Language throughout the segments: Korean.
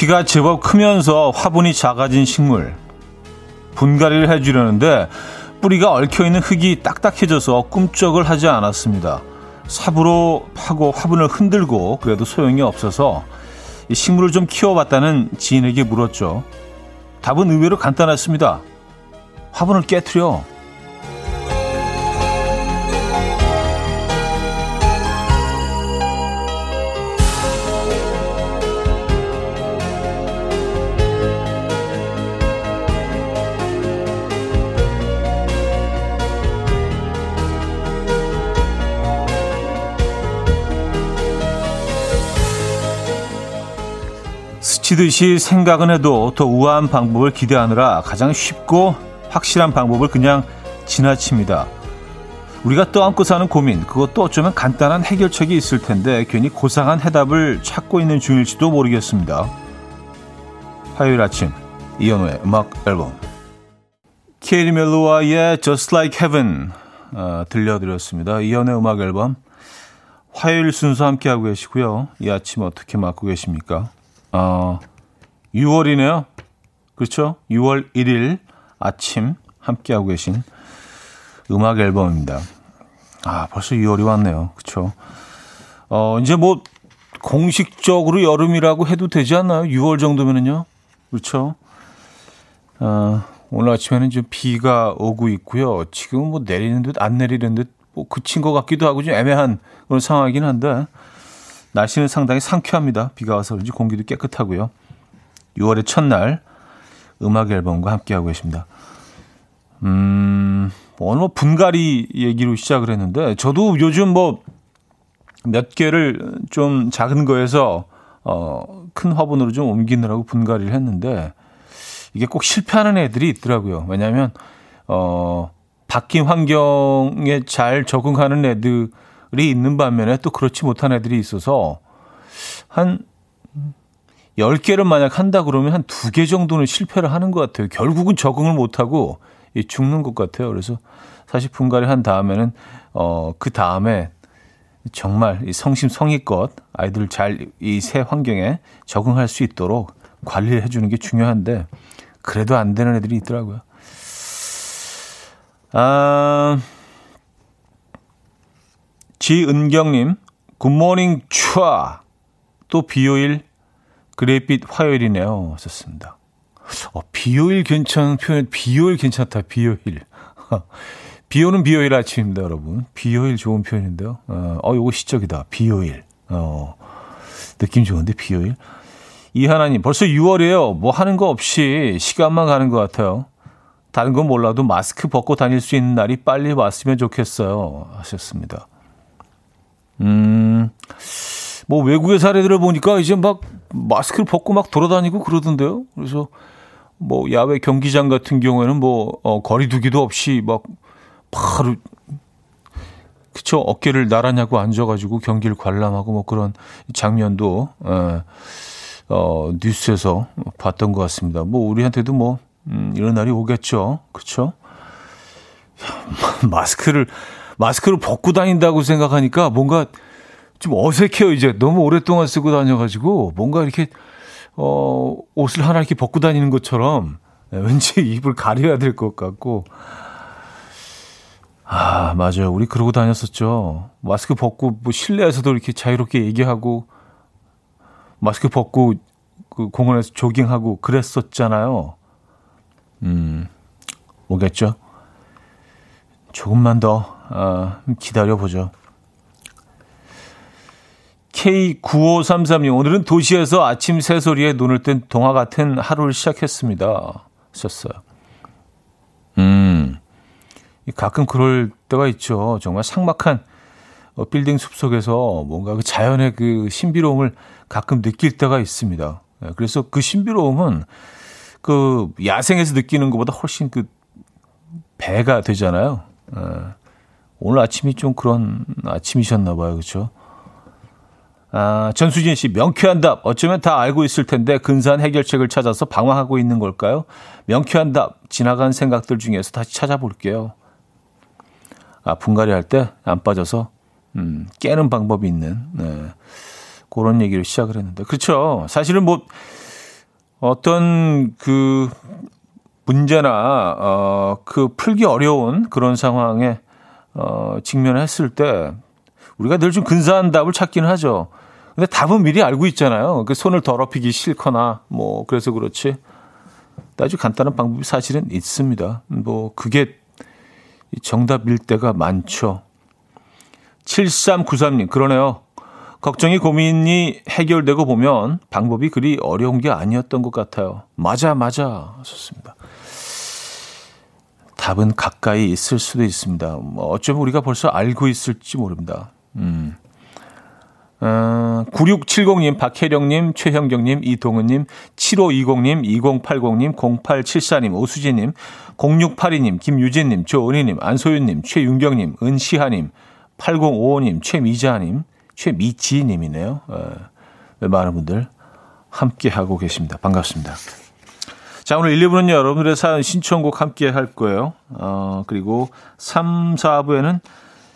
키가 제법 크면서 화분이 작아진 식물. 분갈이를 해주려는데 뿌리가 얽혀있는 흙이 딱딱해져서 꿈쩍을 하지 않았습니다. 삽으로 파고 화분을 흔들고 그래도 소용이 없어서 식물을 좀 키워봤다는 지인에게 물었죠. 답은 의외로 간단했습니다. 화분을 깨트려. 스치듯이 생각은 해도 더 우아한 방법을 기대하느라 가장 쉽고 확실한 방법을 그냥 지나칩니다. 우리가 떠안고 사는 고민, 그것도 어쩌면 간단한 해결책이 있을 텐데 괜히 고상한 해답을 찾고 있는 중일지도 모르겠습니다. 화요일 아침 이연우의 음악 앨범 케이리 멜로와의 Just Like Heaven 어, 들려드렸습니다. 이연우의 음악 앨범 화요일 순서 함께하고 계시고요. 이 아침 어떻게 맞고 계십니까? 어, 6월이네요. 그렇죠? 6월 1일 아침 함께하고 계신 음악 앨범입니다. 아, 벌써 2월이 왔네요. 그렇죠? 어, 이제 뭐 공식적으로 여름이라고 해도 되지 않나요? 6월 정도면은요. 그렇죠? 어, 오늘 아침에는 좀 비가 오고 있고요. 지금은 뭐 내리는 듯 안 내리는 듯 뭐 그친 것 같기도 하고 좀 애매한 그런 상황이긴 한데 날씨는 상당히 상쾌합니다. 비가 와서 그런지 공기도 깨끗하고요. 6월의 첫날 음악 앨범과 함께하고 계십니다. 음, 오늘 뭐 분갈이 얘기로 시작을 했는데 저도 요즘 뭐 몇 개를 좀 작은 거에서 어, 큰 화분으로 좀 옮기느라고 분갈이를 했는데 이게 꼭 실패하는 애들이 있더라고요. 왜냐하면 어, 바뀐 환경에 잘 적응하는 애들 있는 반면에 또 그렇지 못한 애들이 있어서 한 10개를 만약 한다 그러면 한 두 개 정도는 실패를 하는 것 같아요. 결국은 적응을 못하고 죽는 것 같아요. 그래서 사실 분갈이 한 다음에는, 어, 그 다음에 정말 이 성심성의껏 아이들 잘 이 새 환경에 적응할 수 있도록 관리를 해주는 게 중요한데 그래도 안 되는 애들이 있더라고요. 아, 지은경님, good morning 촤. 또 비요일, gray빛 화요일이네요. 하셨습니다. 어, 비요일 괜찮은 표현, 비요일 괜찮다, 비요일. 비오는 비요일 아침입니다, 여러분. 비요일 좋은 표현인데요. 어, 어 요거 시적이다. 비요일. 어, 느낌 좋은데, 비요일. 이하나님, 벌써 6월이에요. 뭐 하는 거 없이 시간만 가는 것 같아요. 다른 건 몰라도 마스크 벗고 다닐 수 있는 날이 빨리 왔으면 좋겠어요. 하셨습니다. 음, 뭐 외국의 사례들을 보니까 이제 막 마스크를 벗고 막 돌아다니고 그러던데요. 그래서 뭐 야외 경기장 같은 경우에는 뭐 어, 거리두기도 없이 막 바로 그쵸 어깨를 나란하고 앉아가지고 경기를 관람하고 뭐 그런 장면도 어, 어 뉴스에서 봤던 것 같습니다. 뭐 우리한테도 뭐 음, 이런 날이 오겠죠. 그쵸 마스크를 마스크를 벗고 다닌다고 생각하니까 뭔가 좀 어색해요. 이제 너무 오랫동안 쓰고 다녀가지고 뭔가 이렇게 어 옷을 하나 이렇게 벗고 다니는 것처럼 왠지 입을 가려야 될 것 같고 아 맞아요. 우리 그러고 다녔었죠. 마스크 벗고 뭐 실내에서도 이렇게 자유롭게 얘기하고 마스크 벗고 그 공원에서 조깅하고 그랬었잖아요. 음 오겠죠. 조금만 더 어, 기다려보죠. K9533님, 오늘은 도시에서 아침 새소리에 눈을 뜬 동화 같은 하루를 시작했습니다. 썼어요. 음, 가끔 그럴 때가 있죠. 정말 삭막한 어, 빌딩 숲 속에서 뭔가 그 자연의 그 신비로움을 가끔 느낄 때가 있습니다. 예, 그래서 그 신비로움은 그 야생에서 느끼는 것보다 훨씬 그 배가 되잖아요. 예. 오늘 아침이 좀 그런 아침이셨나 봐요. 그렇죠? 아, 전수진 씨, 명쾌한 답. 어쩌면 다 알고 있을 텐데 근사한 해결책을 찾아서 방황하고 있는 걸까요? 명쾌한 답. 지나간 생각들 중에서 다시 찾아볼게요. 아, 분갈이 할 때 안 빠져서 음, 깨는 방법이 있는 네. 그런 얘기를 시작을 했는데 그렇죠. 사실은 뭐 어떤 그 문제나 어, 그 풀기 어려운 그런 상황에 어, 직면했을 때 우리가 늘 좀 근사한 답을 찾기는 하죠. 근데 답은 미리 알고 있잖아요. 그 손을 더럽히기 싫거나 뭐 그래서 그렇지. 아주 간단한 방법이 사실은 있습니다. 뭐 그게 정답일 때가 많죠. 7393님, 그러네요. 걱정이 고민이 해결되고 보면 방법이 그리 어려운 게 아니었던 것 같아요. 맞아, 맞아. 좋습니다. 답은 가까이 있을 수도 있습니다. 뭐 어쩌면 우리가 벌써 알고 있을지 모릅니다. 음. 어, 9670님, 박혜령님, 최형경님, 이동은님, 7520님, 2080님, 0874님, 오수진님, 0682님, 김유진님, 조은희님, 안소윤님, 최윤경님, 은시하님, 8055님, 최미자님, 최미지님이네요. 어, 많은 분들 함께하고 계십니다. 반갑습니다. 자, 오늘 1, 2부는요, 여러분들의 사연 신청곡 함께 할 거예요. 어, 그리고 3, 4부에는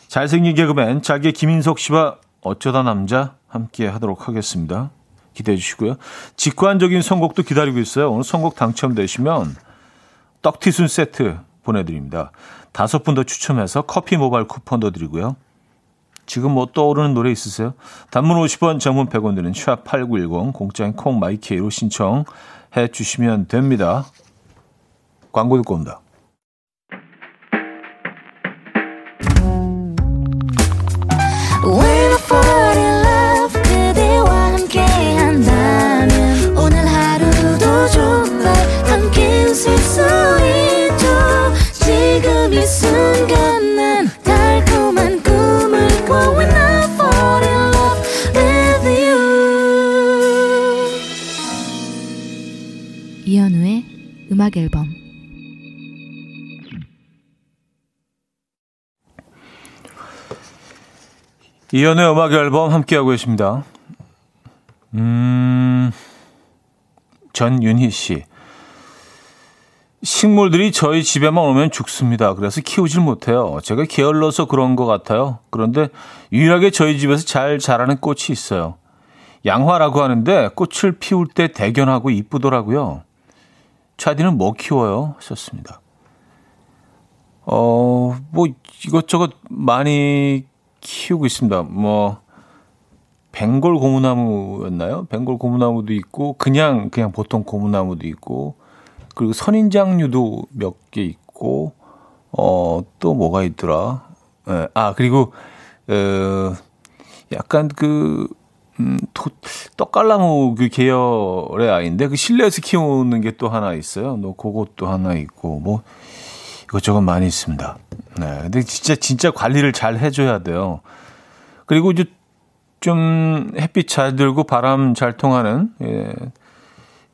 잘생긴 개그맨 자기 김인석 씨와 어쩌다 남자 함께 하도록 하겠습니다. 기대해 주시고요. 직관적인 선곡도 기다리고 있어요. 오늘 선곡 당첨되시면 떡티순 세트 보내드립니다. 다섯 분 더 추첨해서 커피 모바일 쿠폰도 드리고요. 지금 뭐 떠오르는 노래 있으세요? 단문 50원, 장문 100원 드는 샵8910 공짜인 콩 마이케이로 신청 해 주시면 됩니다. 광고 듣고 옵니다. 음악 앨범 이연의 음악 앨범 함께하고 계십니다. 음, 전윤희 씨. 식물들이 저희 집에만 오면 죽습니다. 그래서 키우질 못해요. 제가 게을러서 그런 것 같아요. 그런데 유일하게 저희 집에서 잘 자라는 꽃이 있어요. 양화라고 하는데 꽃을 피울 때 대견하고 이쁘더라고요. 차디는 뭐 키워요? 하셨습니다. 어, 뭐 이것저것 많이 키우고 있습니다. 뭐 벵골 고무나무였나요? 벵골 고무나무도 있고 그냥 그냥 보통 고무나무도 있고 그리고 선인장류도 몇 개 있고 어 또 뭐가 있더라? 예, 아 그리고 어 약간 그 음, 도, 떡갈나무 그 계열의 아이인데 그 실내에서 키우는 게 또 하나 있어요. 너 그것도 하나 있고 뭐 이것저것 많이 있습니다. 네, 근데 진짜 진짜 관리를 잘 해줘야 돼요. 그리고 이제 좀 햇빛 잘 들고 바람 잘 통하는 예,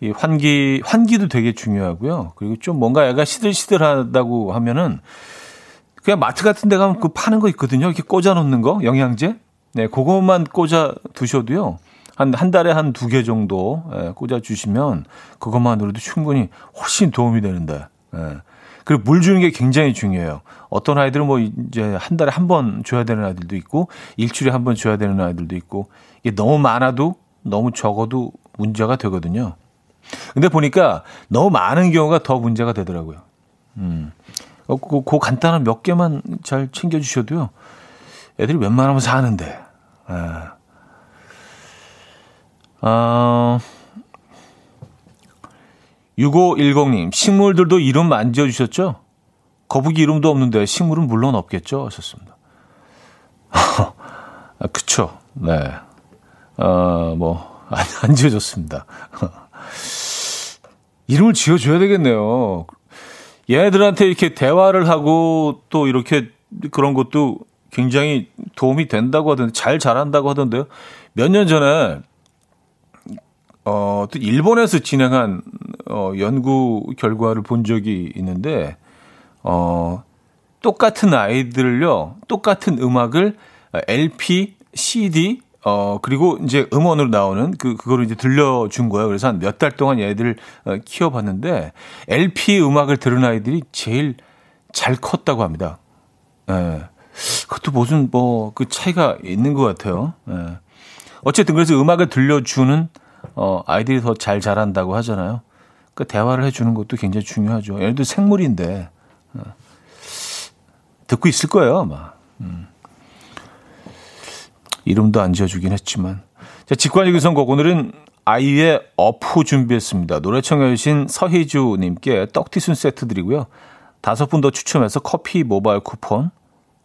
이 환기 환기도 되게 중요하고요. 그리고 좀 뭔가 약간 시들시들하다고 하면은 그냥 마트 같은 데 가면 그 파는 거 있거든요. 이렇게 꽂아 놓는 거 영양제. 네, 그것만 꽂아 두셔도요. 한, 한 달에 한 두 개 정도 예, 꽂아 주시면 그것만으로도 충분히 훨씬 도움이 되는데. 예. 그리고 물 주는 게 굉장히 중요해요. 어떤 아이들은 뭐 이제 한 달에 한 번 줘야 되는 아이들도 있고 일주일에 한 번 줘야 되는 아이들도 있고 이게 너무 많아도 너무 적어도 문제가 되거든요. 근데 보니까 너무 많은 경우가 더 문제가 되더라고요. 음. 어, 그, 그 간단한 몇 개만 잘 챙겨주셔도요. 애들이 웬만하면 사는데. 예. 어, 6510님, 식물들도 이름 만져주셨죠? 거북이 이름도 없는데 식물은 물론 없겠죠? 하셨습니다. 아, 그쵸. 네. 어, 뭐, 안, 안 지어줬습니다. 이름을 지어줘야 되겠네요. 얘네들한테 이렇게 대화를 하고 또 이렇게 그런 것도 굉장히 도움이 된다고 하던데 잘 자란다고 하던데요. 몇 년 전에 어, 또 일본에서 진행한 어, 연구 결과를 본 적이 있는데 어, 똑같은 아이들을요, 똑같은 음악을 LP, CD, 어, 그리고 이제 음원으로 나오는 그, 그거를 이제 들려준 거예요. 그래서 한 몇 달 동안 얘들을 어, 키워봤는데 LP 음악을 들은 아이들이 제일 잘 컸다고 합니다. 예. 그것도 무슨 뭐 그 차이가 있는 것 같아요. 예. 어쨌든 그래서 음악을 들려주는 어, 아이들이 더 잘 자란다고 하잖아요. 그 대화를 해주는 것도 굉장히 중요하죠. 예를 들어 생물인데 어, 듣고 있을 거예요 아마. 음. 이름도 안 지어주긴 했지만. 자, 직관적인 선곡 오늘은 아이의 어프 준비했습니다. 노래 청해주신 서희주님께 떡티순 세트 드리고요. 다섯 분 더 추첨해서 커피 모바일 쿠폰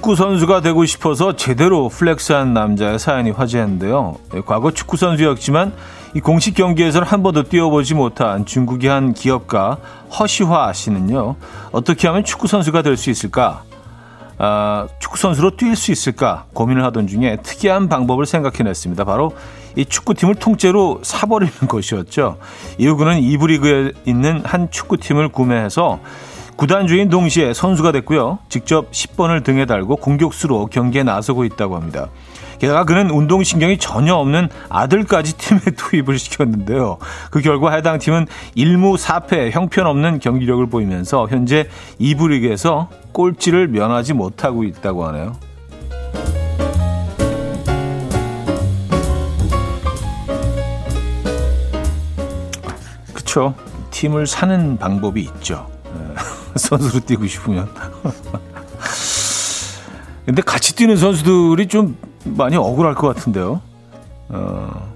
축구 선수가 되고 싶어서 제대로 플렉스한 남자의 사연이 화제했는데요. 예, 과거 축구 선수였지만 이 공식 경기에서는 한 번도 뛰어보지 못한 중국의 한 기업가 허시화 씨는요. 어떻게 하면 축구 선수가 될 수 있을까? 아, 축구 선수로 뛸 수 있을까 고민을 하던 중에 특이한 방법을 생각해냈습니다. 바로 이 축구팀을 통째로 사버리는 것이었죠. 이후그는 이브리그에 있는 한 축구팀을 구매해서 구단 주인 동시에 선수가 됐고요. 직접 10번을 등에 달고 공격수로 경기에 나서고 있다고 합니다. 게다가 그는 운동신경이 전혀 없는 아들까지 팀에 투입을 시켰는데요. 그 결과 해당 팀은 1무 4패 형편없는 경기력을 보이면서 현재 2부 리그에서 꼴찌를 면하지 못하고 있다고 하네요. 그쵸. 팀을 사는 방법이 있죠. 선수로 뛰고 싶으면. 근데 같이 뛰는 선수들이 좀 많이 억울할 것 같은데요. 어,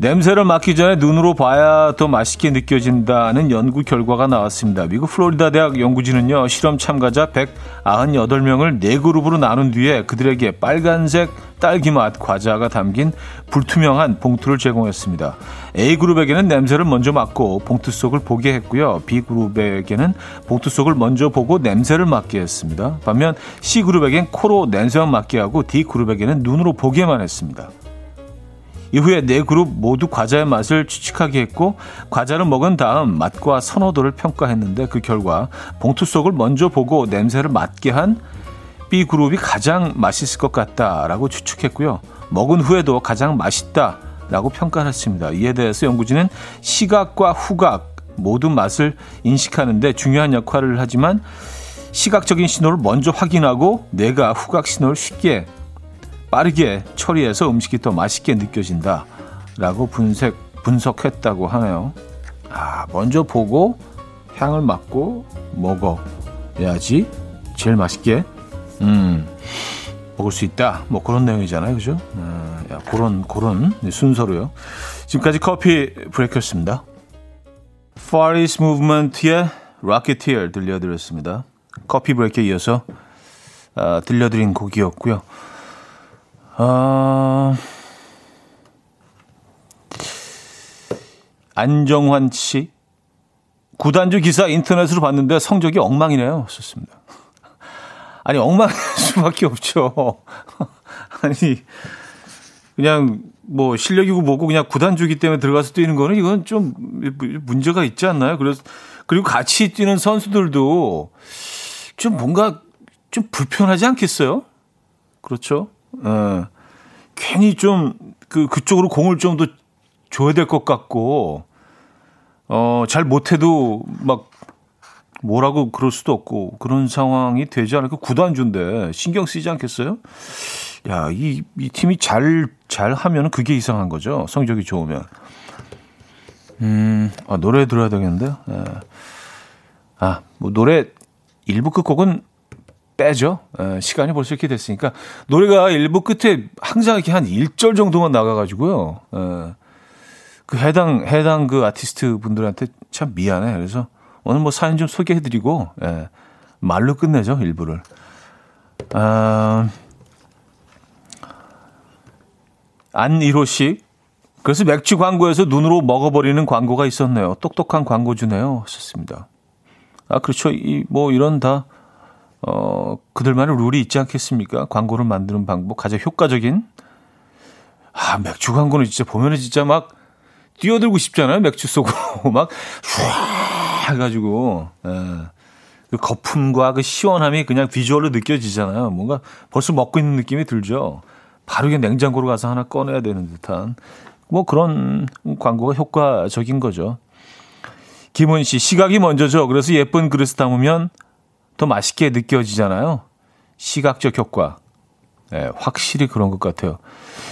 냄새를 맡기 전에 눈으로 봐야 더 맛있게 느껴진다는 연구 결과가 나왔습니다. 미국 플로리다 대학 연구진은요, 실험 참가자 198명을 네 그룹으로 나눈 뒤에 그들에게 빨간색 딸기맛 과자가 담긴 불투명한 봉투를 제공했습니다. A그룹에게는 냄새를 먼저 맡고 봉투 속을 보게 했고요. B그룹에게는 봉투 속을 먼저 보고 냄새를 맡게 했습니다. 반면 C그룹에겐 코로 냄새만 맡게 하고 D그룹에게는 눈으로 보게만 했습니다. 이후에 네 그룹 모두 과자의 맛을 추측하게 했고 과자를 먹은 다음 맛과 선호도를 평가했는데 그 결과 봉투 속을 먼저 보고 냄새를 맡게 한 B 그룹이 가장 맛있을 것 같다라고 추측했고요. 먹은 후에도 가장 맛있다라고 평가했습니다. 이에 대해서 연구진은 시각과 후각 모든 맛을 인식하는데 중요한 역할을 하지만 시각적인 신호를 먼저 확인하고 뇌가 후각 신호를 쉽게 빠르게 처리해서 음식이 더 맛있게 느껴진다 라고 분석 분석했다고 하네요. 아, 먼저 보고 향을 맡고 먹어야지 제일 맛있게 음, 먹을 수 있다. 뭐 그런 내용이잖아요, 그죠? 아, 야, 그런 그런 순서로요. 지금까지 커피 브레이크였습니다. Far East Movement의 Rocketeer 들려드렸습니다. 커피 브레이크에 이어서 아, 들려드린 곡이었고요. 아... 안정환 씨. 구단주 기사 인터넷으로 봤는데 성적이 엉망이네요. 좋습니다. 아니, 엉망일 수밖에 없죠. 아니, 그냥 뭐 실력이고 뭐고 그냥 구단주기 때문에 들어가서 뛰는 거는 이건 좀 문제가 있지 않나요? 그래서, 그리고 같이 뛰는 선수들도 좀 뭔가 좀 불편하지 않겠어요? 그렇죠? 어, 괜히 좀 그 그쪽으로 공을 좀 더 줘야 될 것 같고 어, 잘 못해도 막 뭐라고 그럴 수도 없고 그런 상황이 되지 않을까 구단주인데 신경 쓰이지 않겠어요? 야, 이, 이 팀이 잘, 잘 하면 그게 이상한 거죠. 성적이 좋으면. 음, 아, 노래 들어야 되겠는데요? 예. 아, 뭐, 노래, 일부 끝곡은 빼죠. 에, 시간이 벌써 이렇게 됐으니까 노래가 일부 끝에 항상 이렇게 한 1절 정도만 나가가지고요. 에, 그 해당 해당 그 아티스트 분들한테 참 미안해. 그래서 오늘 뭐 사연 좀 소개해드리고 에, 말로 끝내죠 일부를. 아, 안일호 씨. 그래서 맥주 광고에서 눈으로 먹어버리는 광고가 있었네요. 똑똑한 광고주네요. 하셨습니다. 아, 그렇죠. 이, 뭐, 이런 다 어, 그들만의 룰이 있지 않겠습니까? 광고를 만드는 방법, 가장 효과적인. 아, 맥주 광고는 진짜 보면은 진짜 막 뛰어들고 싶잖아요. 맥주 속으로. 막, 슈아 해가지고, 예. 그 거품과 그 시원함이 그냥 비주얼로 느껴지잖아요. 뭔가 벌써 먹고 있는 느낌이 들죠. 바로 그냥 냉장고로 가서 하나 꺼내야 되는 듯한 뭐 그런 광고가 효과적인 거죠. 김원 씨, 시각이 먼저죠. 그래서 예쁜 그릇 담으면 더 맛있게 느껴지잖아요. 시각적 효과. 네, 확실히 그런 것 같아요.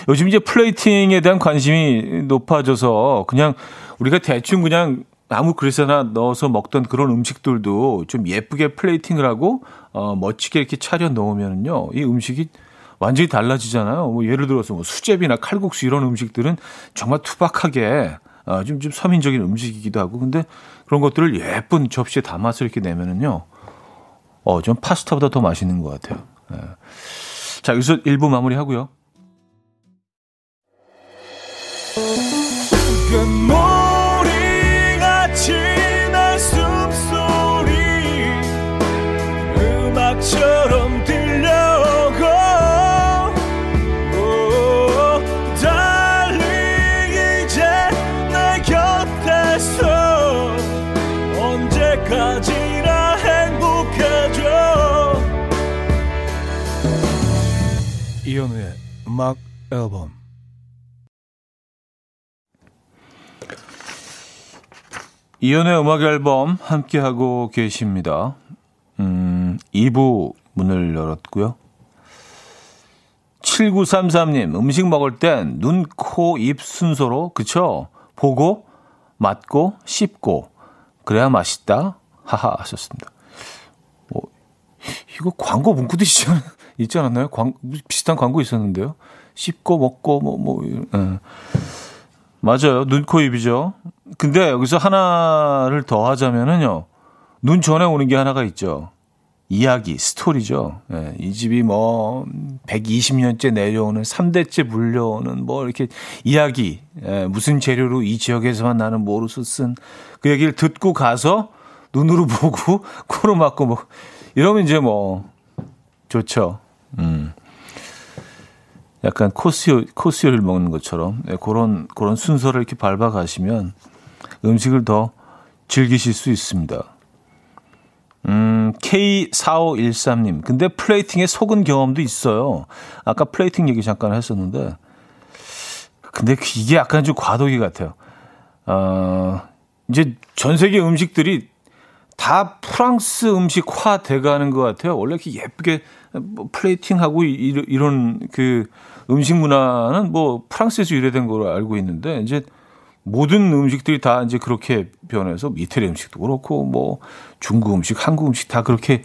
요즘 이제 플레이팅에 대한 관심이 높아져서 그냥 우리가 대충 그냥 아무 그릇에나 넣어서 먹던 그런 음식들도 좀 예쁘게 플레이팅을 하고 어, 멋지게 이렇게 차려 놓으면요, 이 음식이 완전히 달라지잖아요. 뭐 예를 들어서 뭐 수제비나 칼국수 이런 음식들은 정말 투박하게 어, 좀, 좀 서민적인 음식이기도 하고 근데 그런 것들을 예쁜 접시에 담아서 이렇게 내면은요, 어, 좀 파스타보다 더 맛있는 것 같아요. 네. 자, 여기서 1부 마무리 하고요. 음악 앨범 이연의 음악 앨범 함께하고 계십니다. 음, 2부 문을 열었고요. 7933님, 음식 먹을 땐 눈, 코, 입 순서로, 그쵸? 보고, 맞고, 씹고, 그래야 맛있다. 하하 하셨습니다. 뭐, 이거 광고 있지, 않, 있지 않았나요? 광, 비슷한 광고 있었는데요. 씹고, 먹고, 뭐, 뭐, 예. 맞아요. 눈, 코, 입이죠. 근데 여기서 하나를 더 하자면은요. 눈 전에 오는 게 하나가 있죠. 이야기, 스토리죠. 예, 이 집이 뭐 120년째 내려오는 3대째 물려오는 뭐 이렇게 이야기, 예, 무슨 재료로 이 지역에서만 나는 뭐로서 쓴 그 얘기를 듣고 가서 눈으로 보고 코로 맡고 뭐 이러면 이제 뭐 좋죠. 음. 약간 코스요 코스요리를 먹는 것처럼 예, 그런 그런 순서를 이렇게 밟아 가시면 음식을 더 즐기실 수 있습니다. 음, K4513님. 근데 플레이팅에 속은 경험도 있어요. 아까 플레이팅 얘기 잠깐 했었는데. 근데 이게 약간 좀 과도기 같아요. 어, 이제 전 세계 음식들이 다 프랑스 음식화 돼가는 것 같아요. 원래 이렇게 예쁘게 뭐 플레이팅하고 이런 그 음식 문화는 뭐 프랑스에서 유래된 걸로 알고 있는데 이제 모든 음식들이 다 이제 그렇게 변해서 이태리 음식도 그렇고 뭐 중국 음식, 한국 음식 다 그렇게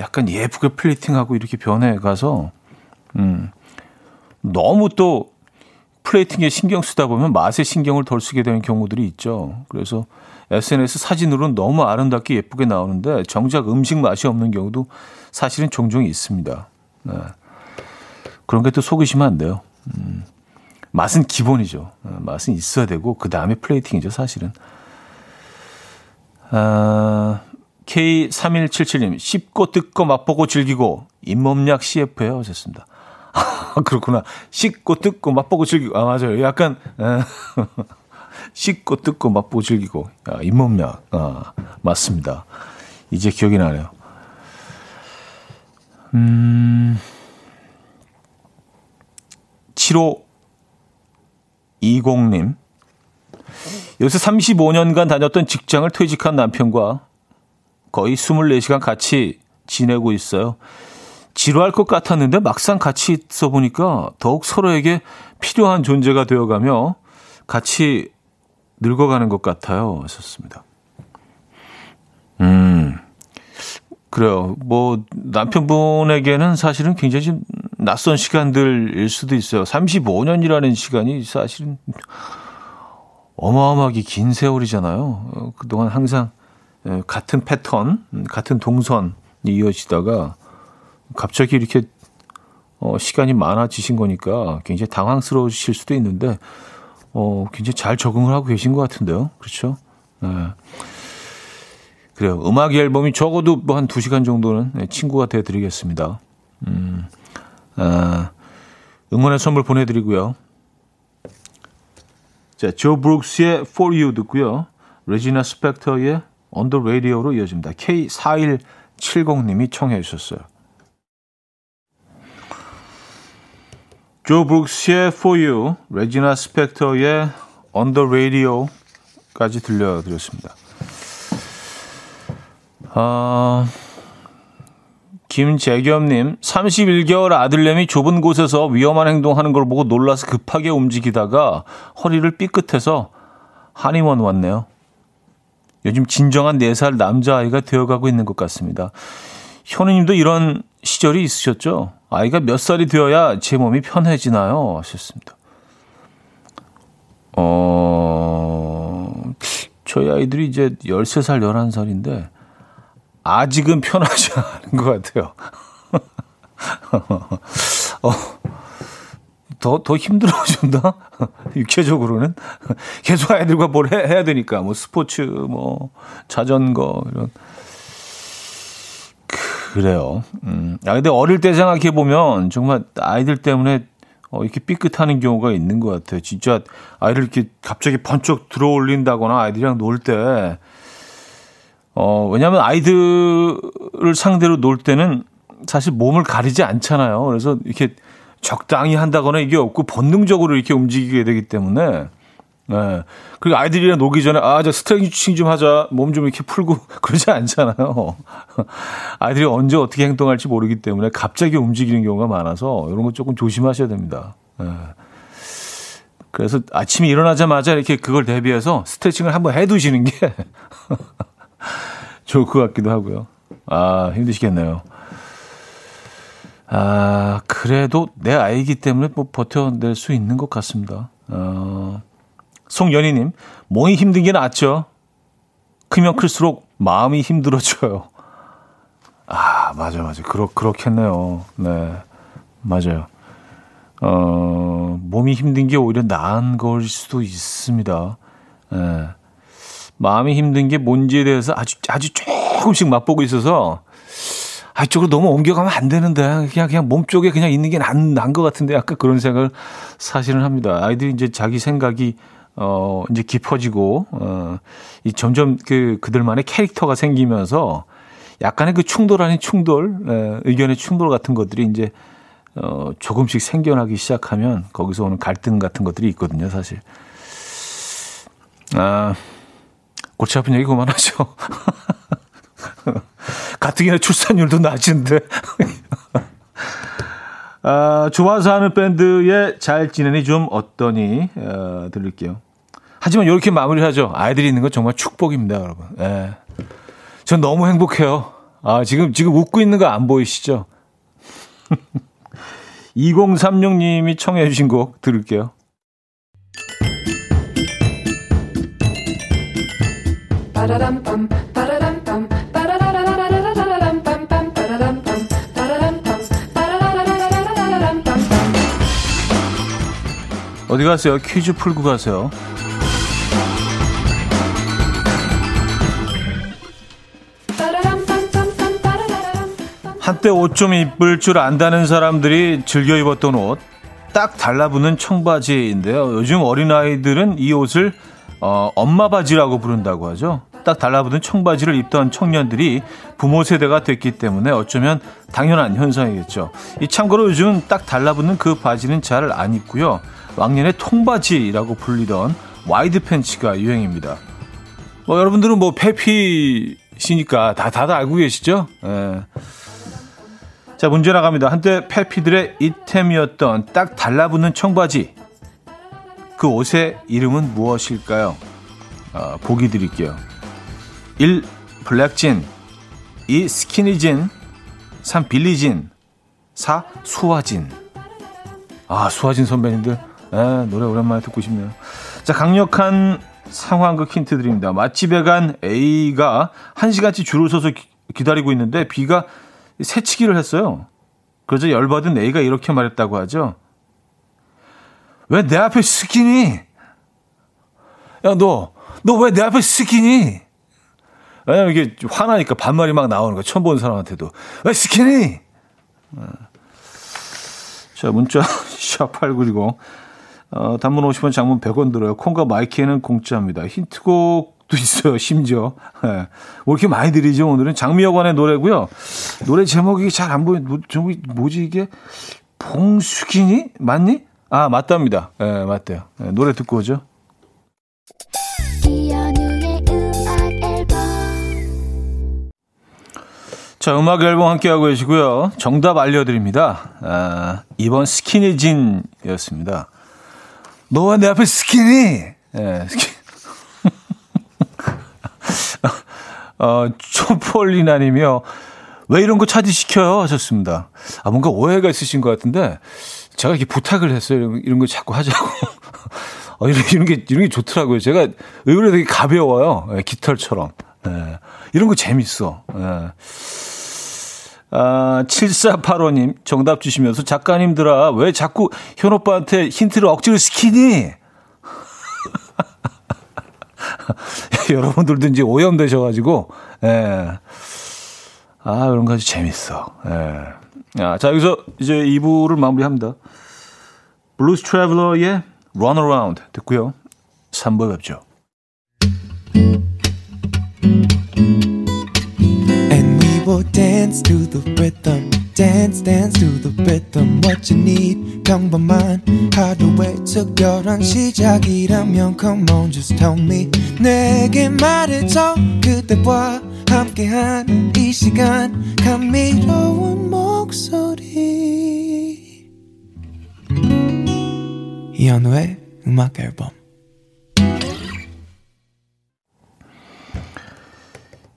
약간 예쁘게 플레이팅하고 이렇게 변해가서 음 너무 또 플레이팅에 신경 쓰다 보면 맛에 신경을 덜 쓰게 되는 경우들이 있죠. 그래서 SNS 사진으로는 너무 아름답게 예쁘게 나오는데 정작 음식 맛이 없는 경우도 사실은 종종 있습니다. 네. 그런 게 또 속이시면 안 돼요. 음. 맛은 기본이죠. 어, 맛은 있어야 되고 그 다음에 플레이팅이죠, 사실은. 아, K3177님, 씹고 뜯고 맛보고 즐기고 잇몸약 CF예요 하셨습니다. 그렇구나. 씹고 뜯고 맛보고 즐기고. 아, 맞아요. 약간, 에, 씹고 뜯고 맛보고 즐기고. 아, 잇몸약. 아, 맞습니다. 이제 기억이 나네요. 음, 7호 20님. 요새 35년간 다녔던 직장을 퇴직한 남편과 거의 24시간 같이 지내고 있어요. 지루할 것 같았는데 막상 같이 있어 보니까 더욱 서로에게 필요한 존재가 되어가며 같이 늙어가는 것 같아요. 하셨습니다. 음, 그래요. 뭐, 남편분에게는 사실은 굉장히 좀 낯선 시간들일 수도 있어요. 35년이라는 시간이 사실은 어마어마하게 긴 세월이잖아요. 어, 그동안 항상 예, 같은 패턴, 같은 동선이 이어지다가 갑자기 이렇게 어, 시간이 많아지신 거니까 굉장히 당황스러우실 수도 있는데 어, 굉장히 잘 적응을 하고 계신 것 같은데요. 그렇죠? 네. 그래요. 음악 앨범이 적어도 뭐 한 2시간 정도는 네, 친구가 돼 드리겠습니다. 음. 아, 응원의 선물 보내 드리고요. 자, 조 브룩스의 For You 듣고요. 레지나 스펙터의 On the Radio로 이어집니다. K4170님이 청해 주셨어요. 조 브룩스의 For You, 레지나 스펙터의 On the Radio까지 들려드렸습니다. 아... 김재겸님, 31개월 아들내미 좁은 곳에서 위험한 행동하는 걸 보고 놀라서 급하게 움직이다가 허리를 삐끗해서 한의원 왔네요. 요즘 진정한 4살 남자아이가 되어가고 있는 것 같습니다. 현우님도 이런 시절이 있으셨죠? 아이가 몇 살이 되어야 제 몸이 편해지나요? 하셨습니다. 어, 저희 아이들이 이제 13살, 11살인데, 아직은 편하지 않은 것 같아요. 어, 더, 더 힘들어진다? 육체적으로는. 계속 아이들과 뭘 해, 해야 되니까. 뭐 스포츠, 뭐 자전거, 이런. 그래요. 음. 아, 근데 어릴 때 생각해보면 정말 아이들 때문에 어, 이렇게 삐끗하는 경우가 있는 것 같아요. 진짜 아이를 이렇게 갑자기 번쩍 들어 올린다거나 아이들이랑 놀 때, 어, 왜냐면 하 아이들을 상대로 놀 때는 사실 몸을 가리지 않잖아요. 그래서 이렇게 적당히 한다거나 이게 없고 본능적으로 이렇게 움직이게 되기 때문에 네. 그리고 아이들이랑 놀기 전에 아, 저 스트레칭 좀 하자. 몸 좀 이렇게 풀고 그러지 않잖아요. 아이들이 언제 어떻게 행동할지 모르기 때문에 갑자기 움직이는 경우가 많아서 이런 거 조금 조심하셔야 됩니다. 네. 그래서 아침에 일어나자마자 이렇게 그걸 대비해서 스트레칭을 한번 해 두시는 게 좋을 것 같기도 하고요. 아, 힘드시겠네요. 아, 그래도 내 아이기 때문에 뭐 버텨낼 수 있는 것 같습니다. 어, 송연희님, 몸이 힘든 게 낫죠. 크면 클수록 마음이 힘들어져요. 아, 맞아, 맞아. 그렇, 그렇겠네요. 네. 맞아요. 어, 몸이 힘든 게 오히려 나은 걸 수도 있습니다. 네. 마음이 힘든 게 뭔지에 대해서 아주, 아주 조금씩 맛보고 있어서 아, 이쪽으로 너무 옮겨가면 안 되는데, 그냥, 그냥 몸 쪽에 그냥 있는 게 난, 난것 같은데, 약간 그런 생각을 사실은 합니다. 아이들이 이제 자기 생각이, 어, 이제 깊어지고, 어, 이 점점 그, 그들만의 캐릭터가 생기면서 약간의 그 충돌 아닌 충돌, 에, 의견의 충돌 같은 것들이 이제, 어, 조금씩 생겨나기 시작하면 거기서 오는 갈등 같은 것들이 있거든요, 사실. 아, 골치 아픈 얘기 그만하죠. 가뜩이나 출산율도 낮은데. 아, 좋아서 하는 밴드의 잘 지내니 좀 어떠니 어, 들을게요. 하지만 이렇게 마무리하죠. 아이들이 있는 건 정말 축복입니다, 여러분. 예. 전 너무 행복해요. 아, 지금 지금 웃고 있는 거 안 보이시죠? 2036님이 청해 주신 곡 들을게요. 어디 가세요? 퀴즈 풀고 가세요. 한때 옷 좀 입을 줄 안다는 사람들이 즐겨 입었던 옷, 딱 달라붙는 청바지인데요. 요즘 어린아이들은 이 옷을 어, 엄마 바지라고 부른다고 하죠. 딱 달라붙은 청바지를 입던 청년들이 부모 세대가 됐기 때문에 어쩌면 당연한 현상이겠죠. 이 참고로 요즘은 딱 달라붙는 그 바지는 잘 안 입고요. 왕년에 통바지라고 불리던 와이드 팬츠가 유행입니다. 뭐 여러분들은 뭐 패피시니까 다 다들 알고 계시죠? 예. 자 문제 나갑니다. 한때 패피들의 잇템이었던 딱 달라붙는 청바지. 그 옷의 이름은 무엇일까요? 어, 보기 드릴게요. 1. 블랙진 2. 스키니진 3. 빌리진 4. 수화진 아 수화진 선배님들 네, 노래 오랜만에 듣고 싶네요. 자, 강력한 상황극 힌트 드립니다. 맛집에 간 A가 한 시간치 줄을 서서 기, 다리고 있는데 B가 새치기를 했어요. 그래서 열받은 A가 이렇게 말했다고 하죠. 왜 내 앞에 스키니? 야, 너, 너 왜 내 앞에 스키니? 왜냐면 이게 화나니까 반말이 막 나오는 거야. 처음 본 사람한테도. 왜 스키니? 어. 자, 문자, 샵8910. 어, 단문 50원, 장문 100원 들어요. 콩과 마이키에는 공짜입니다. 힌트곡도 있어요, 심지어. 예. 네. 뭐 이렇게 많이 드리죠, 오늘은. 장미여관의 노래고요. 노래 제목이 잘 안 보여. 뭐, 뭐지, 이게? 봉숙이니? 맞니? 아, 맞답니다. 예, 네, 맞대요. 네, 노래 듣고 오죠. 자, 음악 앨범 함께하고 계시고요. 정답 알려드립니다. 아, 이번 스키니진이었습니다. 너와 내 앞에 스키니! 예, 스키. 어, 초폴리나님이요. 왜 이런 거 차지시켜요? 하셨습니다. 아, 뭔가 오해가 있으신 것 같은데, 제가 이렇게 부탁을 했어요. 이런, 이런 거 자꾸 하자고. 어, 이런, 이런 게, 이런 게 좋더라고요. 제가 의외로 되게 가벼워요. 예, 깃털처럼. 예, 이런 거 재밌어. 예. 아, 7485님 정답 주시면서 작가님들아 왜 자꾸 현 오빠한테 힌트를 억지로 시키니? 여러분들도 이제 오염되셔가지고, 예. 아, 그런 거 아주 재밌어. 예. 아, 자, 여기서 이제 2부를 마무리합니다. 블루스 트래블러의 Run Around 듣고요. 3부 뵙죠. Dance to the rhythm. Dance, dance to the rhythm. What you need, 평범한 하루의 특별한 시작이라면 Come on, just tell me. 내게 말해줘 그대와 함께한 이 시간 감미로운 목소리. 이현우의 음악 앨범.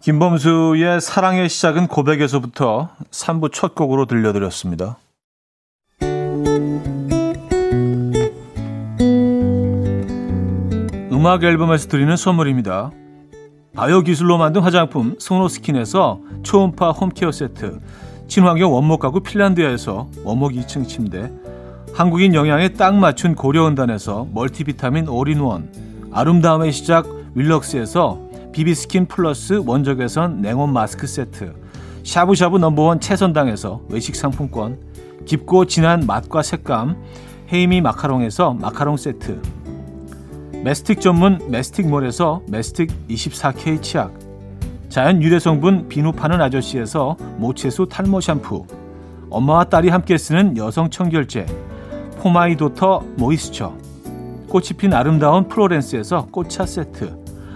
김범수의 사랑의 시작은 고백에서부터 3부 첫 곡으로 들려드렸습니다. 음악 앨범에서 드리는 선물입니다. 바이오 기술로 만든 화장품 스노스킨에서 초음파 홈케어 세트, 친환경 원목 가구 핀란드에서 원목 2층 침대, 한국인 영양에 딱 맞춘 고려원단에서 멀티비타민 올인원, 아름다움의 시작 윌럭스에서 비비스킨 플러스 원적외선 냉온 마스크 세트. 샤브샤브 넘버원 채선당에서 외식 상품권. 깊고 진한 맛과 색감. 헤이미 마카롱에서 마카롱 세트. 메스틱 전문 메스틱몰에서 메스틱 24K 치약. 자연 유래 성분 비누 파는 아저씨에서 모체수 탈모 샴푸. 엄마와 딸이 함께 쓰는 여성 청결제. 포마이도터 모이스처. 꽃이 핀 아름다운 프로렌스에서 꽃차 세트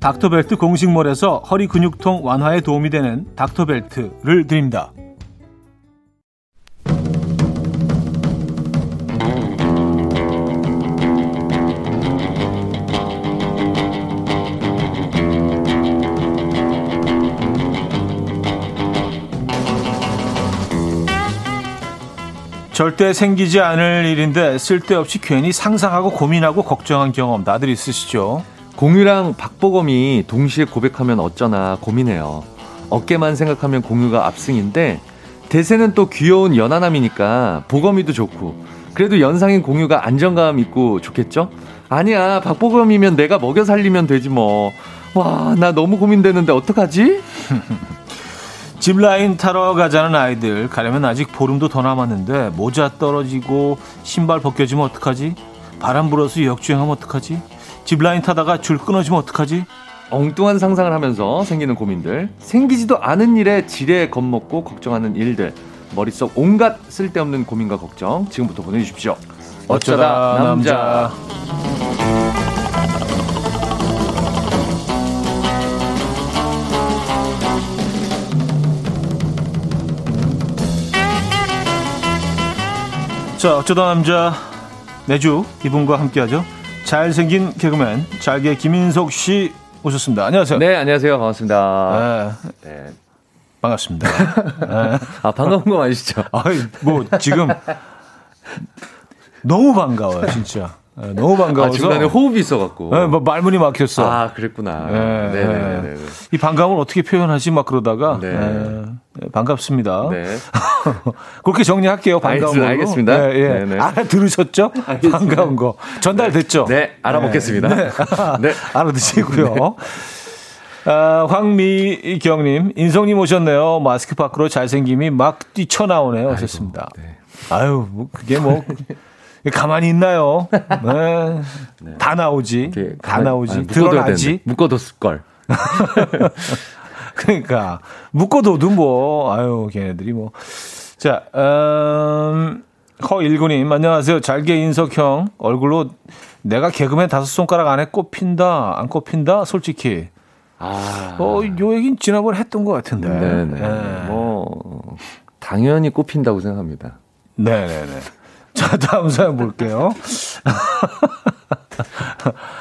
닥터벨트 공식몰에서 허리 근육통 완화에 도움이 되는 닥터벨트를 드립니다. 절대 생기지 않을 일인데 쓸데없이 괜히 상상하고 고민하고 걱정한 경험 다들 있으시죠? 공유랑 박보검이 동시에 고백하면 어쩌나 고민해요. 어깨만 생각하면 공유가 압승인데 대세는 또 귀여운 연하남이니까 보검이도 좋고 그래도 연상인 공유가 안정감 있고 좋겠죠? 아니야 박보검이면 내가 먹여 살리면 되지 뭐. 와 나 너무 고민되는데 어떡하지? 짚라인 타러 가자는 아이들 가려면 아직 보름도 더 남았는데 모자 떨어지고 신발 벗겨지면 어떡하지? 바람 불어서 역주행하면 어떡하지? 짚라인 타다가 줄 끊어지면 어떡하지? 엉뚱한 상상을 하면서 생기는 고민들, 생기지도 않은 일에 지레 겁먹고 걱정하는 일들, 머릿속 온갖 쓸데없는 고민과 걱정 지금부터 보내주십시오. 어쩌다, 남자. 자, 어쩌다 남자 매주 이분과 함께하죠. 잘생긴 개그맨 잘게 김인석 씨 오셨습니다. 안녕하세요. 네, 안녕하세요. 반갑습니다. 네, 네. 반갑습니다. 네. 아, 반가운 거 아시죠? 아이, 뭐, 지금 너무 반가워요, 진짜. 네, 너무 반가워서. 아, 중간에 호흡이 있어갖고. 네, 뭐 말문이 막혔어. 아, 그랬구나. 네, 네, 네, 네. 이 반감을 어떻게 표현하지 막 그러다가. 네. 네 반갑습니다. 네. 그렇게 정리할게요, 반가운 거. 알겠습니다. 네, 예. 네, 알아들으셨죠? 알겠습니다. 반가운 거. 전달됐죠? 네, 알아먹겠습니다. 네. 네. 알아드시고요. 아, 황미경님, 인성님 오셨네요. 마스크 밖으로 잘생김이 막 뛰쳐나오네요. 하셨습니다. 네. 아유, 뭐, 그게 뭐. 가만히 있나요? 네. 네. 다 나오지. 다 나오지. 아니, 드러나지. 묶어뒀을 걸. 그러니까 묶어둬도 뭐 아유 걔네들이 뭐. 자, 음, 허일구님 안녕하세요. 잘게 인석형 얼굴로 내가 개그맨 다섯 손가락 안에 꼽힌다 안 꼽힌다 솔직히. 아, 어, 요 얘기는 지난번에 했던 것 같은데. 네네. 네. 뭐 당연히 꼽힌다고 생각합니다. 네네네. 자, 다음 사연 볼게요.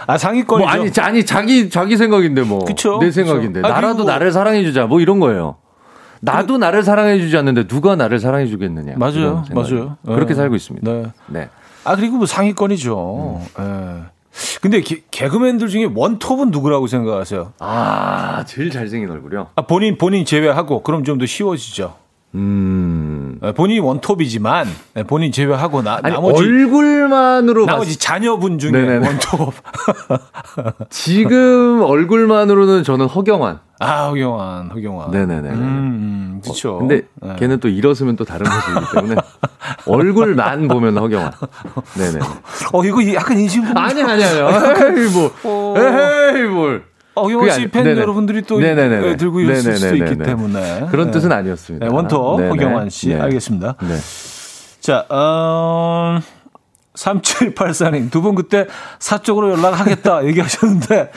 아, 상위권이죠. 뭐 아니, 아니, 자기, 자기 생각인데 뭐. 그쵸. 내 생각인데. 그쵸. 아, 나라도 나를 사랑해 주자. 뭐 이런 거예요. 나도 그... 나를 사랑해 주지 않는데 누가 나를 사랑해 주겠느냐. 맞아요. 맞아요. 그렇게 네. 살고 있습니다. 네. 네. 아, 그리고 뭐 상위권이죠. 음. 네. 근데 개, 개그맨들 중에 원톱은 누구라고 생각하세요? 아, 제일 잘생긴 얼굴이요? 아, 본인, 본인 제외하고, 그럼 좀 더 쉬워지죠. 음. 네, 본인이 원톱이지만 네, 본인 제외하고 나 아니, 나머지 얼굴만으로 나머지 봤... 자녀분 중에 네네네. 원톱. 지금 얼굴만으로는 저는 허경환. 아 허경환, 허경환. 네네네. 음, 그렇죠. 어, 근데 네. 걔는 또 일었으면 또 다른 모습이기 때문에 얼굴만 보면 허경환. 네네. 어 이거 약간 인식 아니 아니 아니요. 에이 뭐. 어... 에이 뭘. 어경호 씨팬 여러분들이 또 네네네. 들고 있을 네네네네. 수도 있기 때문에 그런 네. 뜻은 아니었습니다. 네, 원톱 허경환 씨 네. 알겠습니다. 네. 자, 어, 3784님 두 분 그때 사적으로 연락하겠다 얘기하셨는데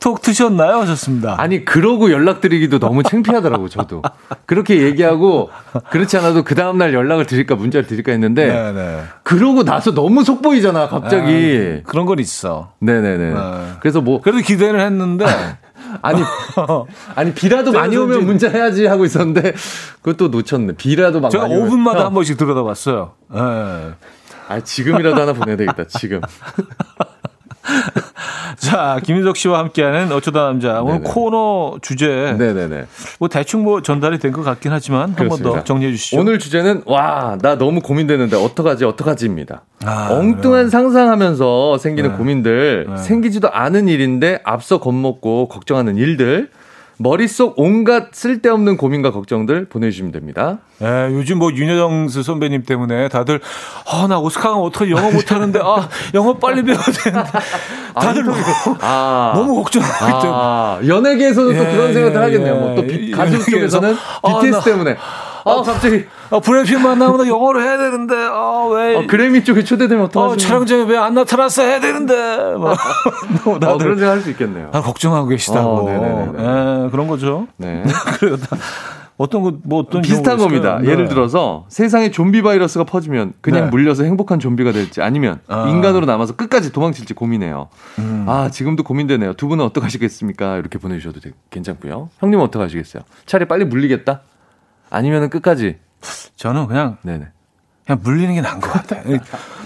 톡 트셨나요? 하셨습니다. 아니, 그러고 연락드리기도 너무 창피하더라고, 저도. 그렇게 얘기하고, 그렇지 않아도 그 다음날 연락을 드릴까, 문자를 드릴까 했는데, 네네. 네. 그러고 나서 너무 속 보이잖아, 갑자기. 아, 그런 건 있어. 네네네. 네. 그래서 뭐. 그래도 기대를 했는데, 아니, 아니, 비라도 많이 오면 문자 해야지 하고 있었는데, 그것도 놓쳤네. 비라도 막 제가 5분마다 한 번씩 들여다 봤어요. 네. 아, 지금이라도 하나 보내야 되겠다, 지금. 자, 김인석 씨와 함께하는 어쩌다 남자. 오늘 네네. 코너 주제. 네네네. 뭐 대충 뭐 전달이 된 것 같긴 하지만 한 번 더 정리해 주시죠. 오늘 주제는 와, 나 너무 고민되는데 어떡하지, 어떡하지입니다. 아, 엉뚱한 그래. 상상하면서 생기는 네. 고민들, 네. 생기지도 않은 일인데 앞서 겁먹고 걱정하는 일들. 머릿속 온갖 쓸데없는 고민과 걱정들 보내주시면 됩니다. 네, 요즘 뭐 윤여정 선배님 때문에 다들 아, 나 오스카 가면 어떻게 영어 못하는데 아, 영어 빨리 배워야 되는데 다들 너무, 아, 너무 걱정하기 때문에. 아, 연예계에서는 예, 또 그런 생각을 예, 하겠네요. 뭐 또 가족 쪽에서는 BTS 아, 때문에. 아, 갑자기. 아, 브래필 만나면 영어로 해야 되는데, 아, 왜. 아, 그래미 쪽에 초대되면 어떡하지? 아, 촬영장에 왜 안 나타났어 해야 되는데. 막. 어, 그런 생각 할 수 있겠네요. 아, 걱정하고 계시다고. 어, 네네네. 네, 그런 거죠. 네. 그래요. 어떤 거, 뭐 어떤 비슷한 겁니다. 네. 예를 들어서 세상에 좀비 바이러스가 퍼지면 그냥 네. 물려서 행복한 좀비가 될지 아니면 아. 인간으로 남아서 끝까지 도망칠지 고민해요. 음. 아, 지금도 고민되네요. 두 분은 어떡하시겠습니까? 이렇게 보내주셔도 괜찮고요. 형님은 어떡하시겠어요? 차라리 빨리 물리겠다? 아니면은 끝까지? 저는 그냥 네네. 그냥 물리는 게 나은 것 같아요.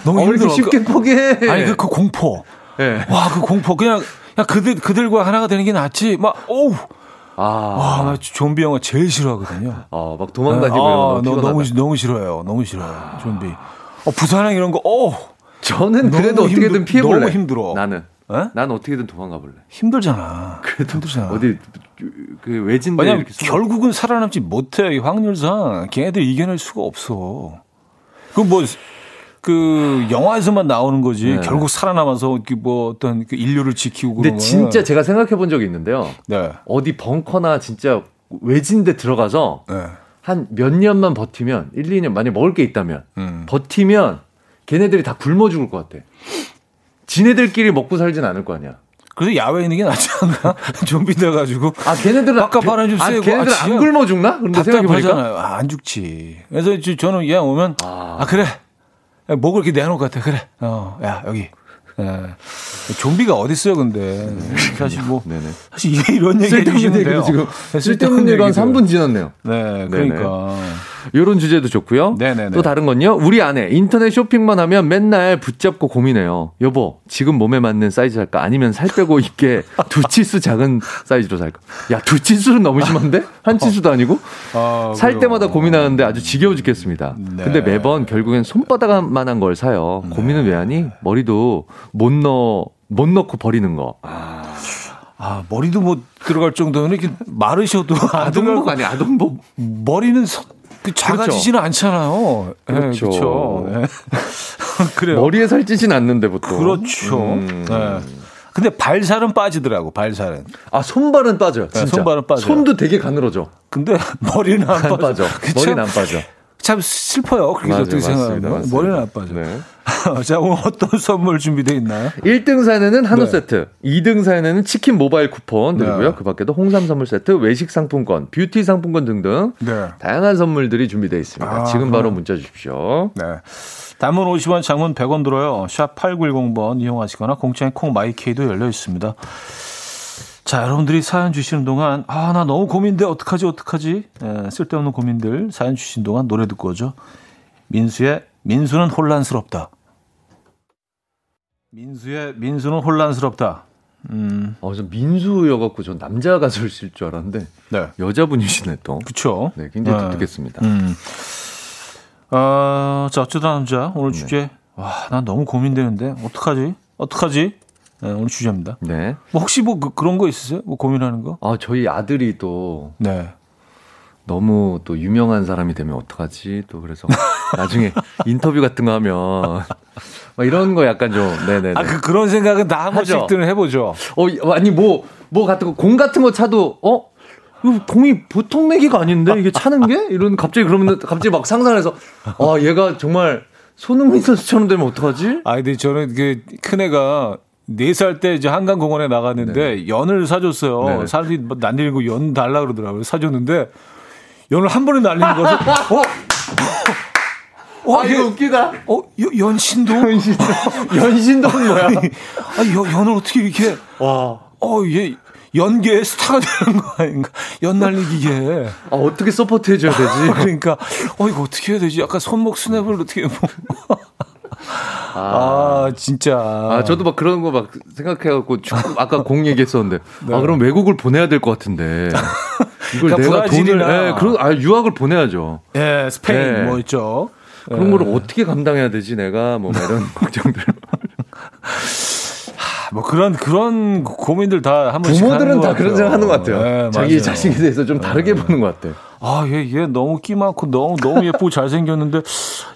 너무 어, 힘들어. 쉽게 포기해. 아니 그, 그 공포. 네. 와그 공포 그냥 그냥 그들 그들과 하나가 되는 게 낫지. 막 오우. 아, 와, 나 좀비 영화 제일 싫어하거든요. 아, 막 도망다니고 아, 이런 거 너무 너무 싫어요. 너무 싫어요. 좀비. 어, 부산행 이런 거. 어. 저는 그래도 어떻게든 피해 볼래. 너무 힘들어. 나는. 에? 난 어떻게든 도망가 볼래. 힘들잖아. 그래도 힘들잖아. 어디 그 외진데 이렇게 결국은 살아남지 못해 이 확률상 걔네들 이겨낼 수가 없어. 그뭐 그 영화에서만 나오는 거지 네. 결국 살아남아서 뭐 어떤 그 인류를 지키고 근데 진짜 제가 생각해 본 적이 있는데요. 네. 어디 벙커나 진짜 외진데 들어가서 네. 한몇 년만 버티면 1, 2년 만약 먹을 게 있다면 음. 버티면 걔네들이 다 굶어 죽을 것 같아. 지네들끼리 먹고 살진 않을 거 아니야. 그래서 야외에 있는 게 낫지 않나? 좀비 돼가지고. 아, 걔네들은. 아까 바람 좀 세고. 아, 걔네들은 아, 안 굶어 죽나? 그런데 생각해보니까. 아, 안 죽지. 그래서 저는 얘 오면. 아, 아 그래. 먹을 게 내놓을 것 같아. 그래. 어, 야, 여기. 예. 좀비가 어디 있어요, 근데. 사실 뭐 네네. 사실 이런 얘기 해주시는데요. 지금 쓸데없는 얘기가 한 3분 지났네요. 네, 그러니까. 이런 주제도 좋고요. 네네네. 또 다른 건요. 우리 아내 인터넷 쇼핑만 하면 맨날 붙잡고 고민해요. 여보, 지금 몸에 맞는 사이즈 살까? 아니면 살 빼고 입게 두 치수 작은 사이즈로 살까? 야, 두 치수는 너무 심한데? 한 치수도 아니고? 아, 살 때마다 고민하는데 아주 지겨워 죽겠습니다. 네. 근데 매번 결국엔 손바닥만한 걸 사요. 네. 고민은 왜 하니? 머리도 못 넣어 못 넣고 버리는 거. 아. 아, 머리도 못 들어갈 정도면 이렇게 마르셔도 아동복 아니야, 아동복. 머리는 서, 그 작아지지는 그렇죠. 않잖아요. 그렇죠. 네, 그렇죠. 네. 그래요. 머리에 살찌진 않는데 보통. 그렇죠. 음. 네. 근데 발살은 빠지더라고, 발살은. 아, 손발은 빠져요. 네. 손발은 빠져. 손도 되게 가늘어져. 근데 머리는 안, 안 빠져. 빠져. 머리는 안 빠져. 참 슬퍼요. 그렇게 어떻게 생각하면. 머리는 안 빠져. 네. 자, 오늘 어떤 선물 준비되어 있나요? 1등 사연에는 한우 네. 세트, 2등 사연에는 치킨 모바일 쿠폰 드리고요. 네. 그 밖에도 홍삼 선물 세트, 외식 상품권, 뷰티 상품권 등등 네. 다양한 선물들이 준비되어 있습니다. 아, 지금 바로 문자 주십시오. 네. 단문 50원, 장문 100원 들어요. 샵 8910번 이용하시거나 공짜인 콩 마이케이도 열려 있습니다. 자, 여러분들이 사연 주시는 동안, 아, 나 너무 고민돼. 어떡하지, 어떡하지? 에, 쓸데없는 고민들 사연 주신 동안 노래 듣고 오죠. 민수의 민수는 혼란스럽다. 민수의 민수는 혼란스럽다. 음. 어, 저 민수여갖고 전 남자 가수일 줄 알았는데 네. 여자분이시네 또. 그렇죠. 네, 굉장히 네. 듣겠습니다. 음. 어, 자 어쩌다 남자 오늘 네. 주제 와, 난 너무 고민되는데 어떡하지? 어떡하지? 네, 오늘 주제입니다. 네. 뭐 혹시 뭐 그, 런거 있으세요? 뭐 고민하는 거? 아, 저희 아들이 또 네. 너무 또 유명한 사람이 되면 어떡하지? 또 그래서 나중에 인터뷰 같은 거 하면 막 이런 거 약간 좀 네네. 아 그 그런 생각은 다 한 번씩들은 해 보죠. 어 아니 뭐뭐 뭐 같은 거 공 같은 거 차도 어 공이 보통 내기가 아닌데 이게 차는 게 이런 갑자기 그러면 갑자기 막 상상해서 아 얘가 정말 손흥민 선수처럼 되면 어떡하지? 아 근데 저는 그 큰애가 4살 때 이제 한강공원에 나갔는데 네. 연을 사줬어요. 네. 사람들이 뭐 난리고 연 달라 그러더라고요. 사줬는데 연을 한 번에 날리는 거서 어? 와, 아, 이거 웃기다. 어, 연신도? 연신도. 연신도는 뭐야? 아니, 아니 연, 연을 어떻게 이렇게. 와. 어, 얘, 연계의 스타가 되는 거 아닌가? 연 날리기에. 아, 어떻게 서포트 해줘야 되지? 그러니까, 어, 이거 어떻게 해야 되지? 약간 손목 스냅을 어떻게, 뭐. 아, 아, 진짜. 아, 저도 막 그런 거 막 생각해갖고, 축구, 아까 공 얘기했었는데, 네. 아, 그럼 외국을 보내야 될 것 같은데. 이걸 그러니까 내가 돈을, 예, 그런, 아, 유학을 보내야죠. 예, 스페인 예. 뭐 있죠. 그런 예. 어떻게 감당해야 되지, 내가, 뭐, 이런 걱정들. 뭐 그런 그런 고민들 다 한 번씩 부모들은 다 그런 생각 하는 것 같아요. 네, 자기 맞아요. 자식에 대해서 좀 다르게 네. 보는 것 같아요. 아, 얘, 얘 너무 끼 많고 너무 너무 예쁘고 잘생겼는데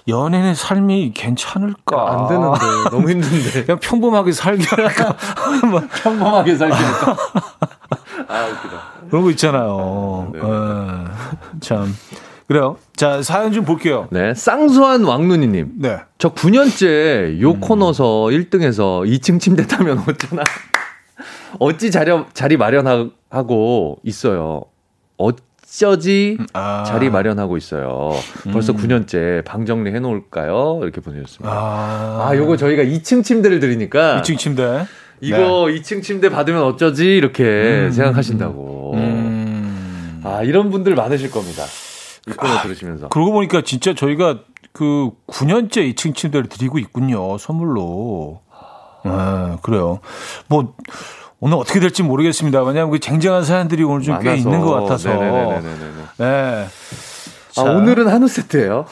연예인의 삶이 괜찮을까? 안 되는데 너무 힘든데. 그냥 평범하게 살게 할까? 평범하게 살게 할까? 아, 웃기다. 그런 거 있잖아요. 네. 어, 참. 그래요. 자, 사연 좀 볼게요. 네. 쌍수한 왕눈이님. 네. 저 9년째 요 음. 코너서 1등에서 2층 침대 타면 어쩌나. 어찌 자리, 자리 마련하고 있어요. 어 쩌지 음, 아. 자리 마련하고 있어요. 벌써 음. 9년째 방 정리 해놓을까요? 이렇게 보내셨습니다. 아, 아 요거 저희가 2층 침대를 드리니까. 2층 침대. 이거 네. 2층 침대 받으면 어쩌지? 이렇게 음. 생각하신다고. 음. 아, 이런 분들 많으실 겁니다. 이 코너 아, 들으시면서. 그러고 보니까 진짜 저희가 그 9년째 2층 침대를 드리고 있군요. 선물로. 아, 그래요. 뭐, 오늘 어떻게 될지 모르겠습니다. 왜냐하면 그 쟁쟁한 사연들이 오늘 좀 꽤 있는 것 같아서. 네네네네네. 네. 아, 오늘은 한우 세트예요.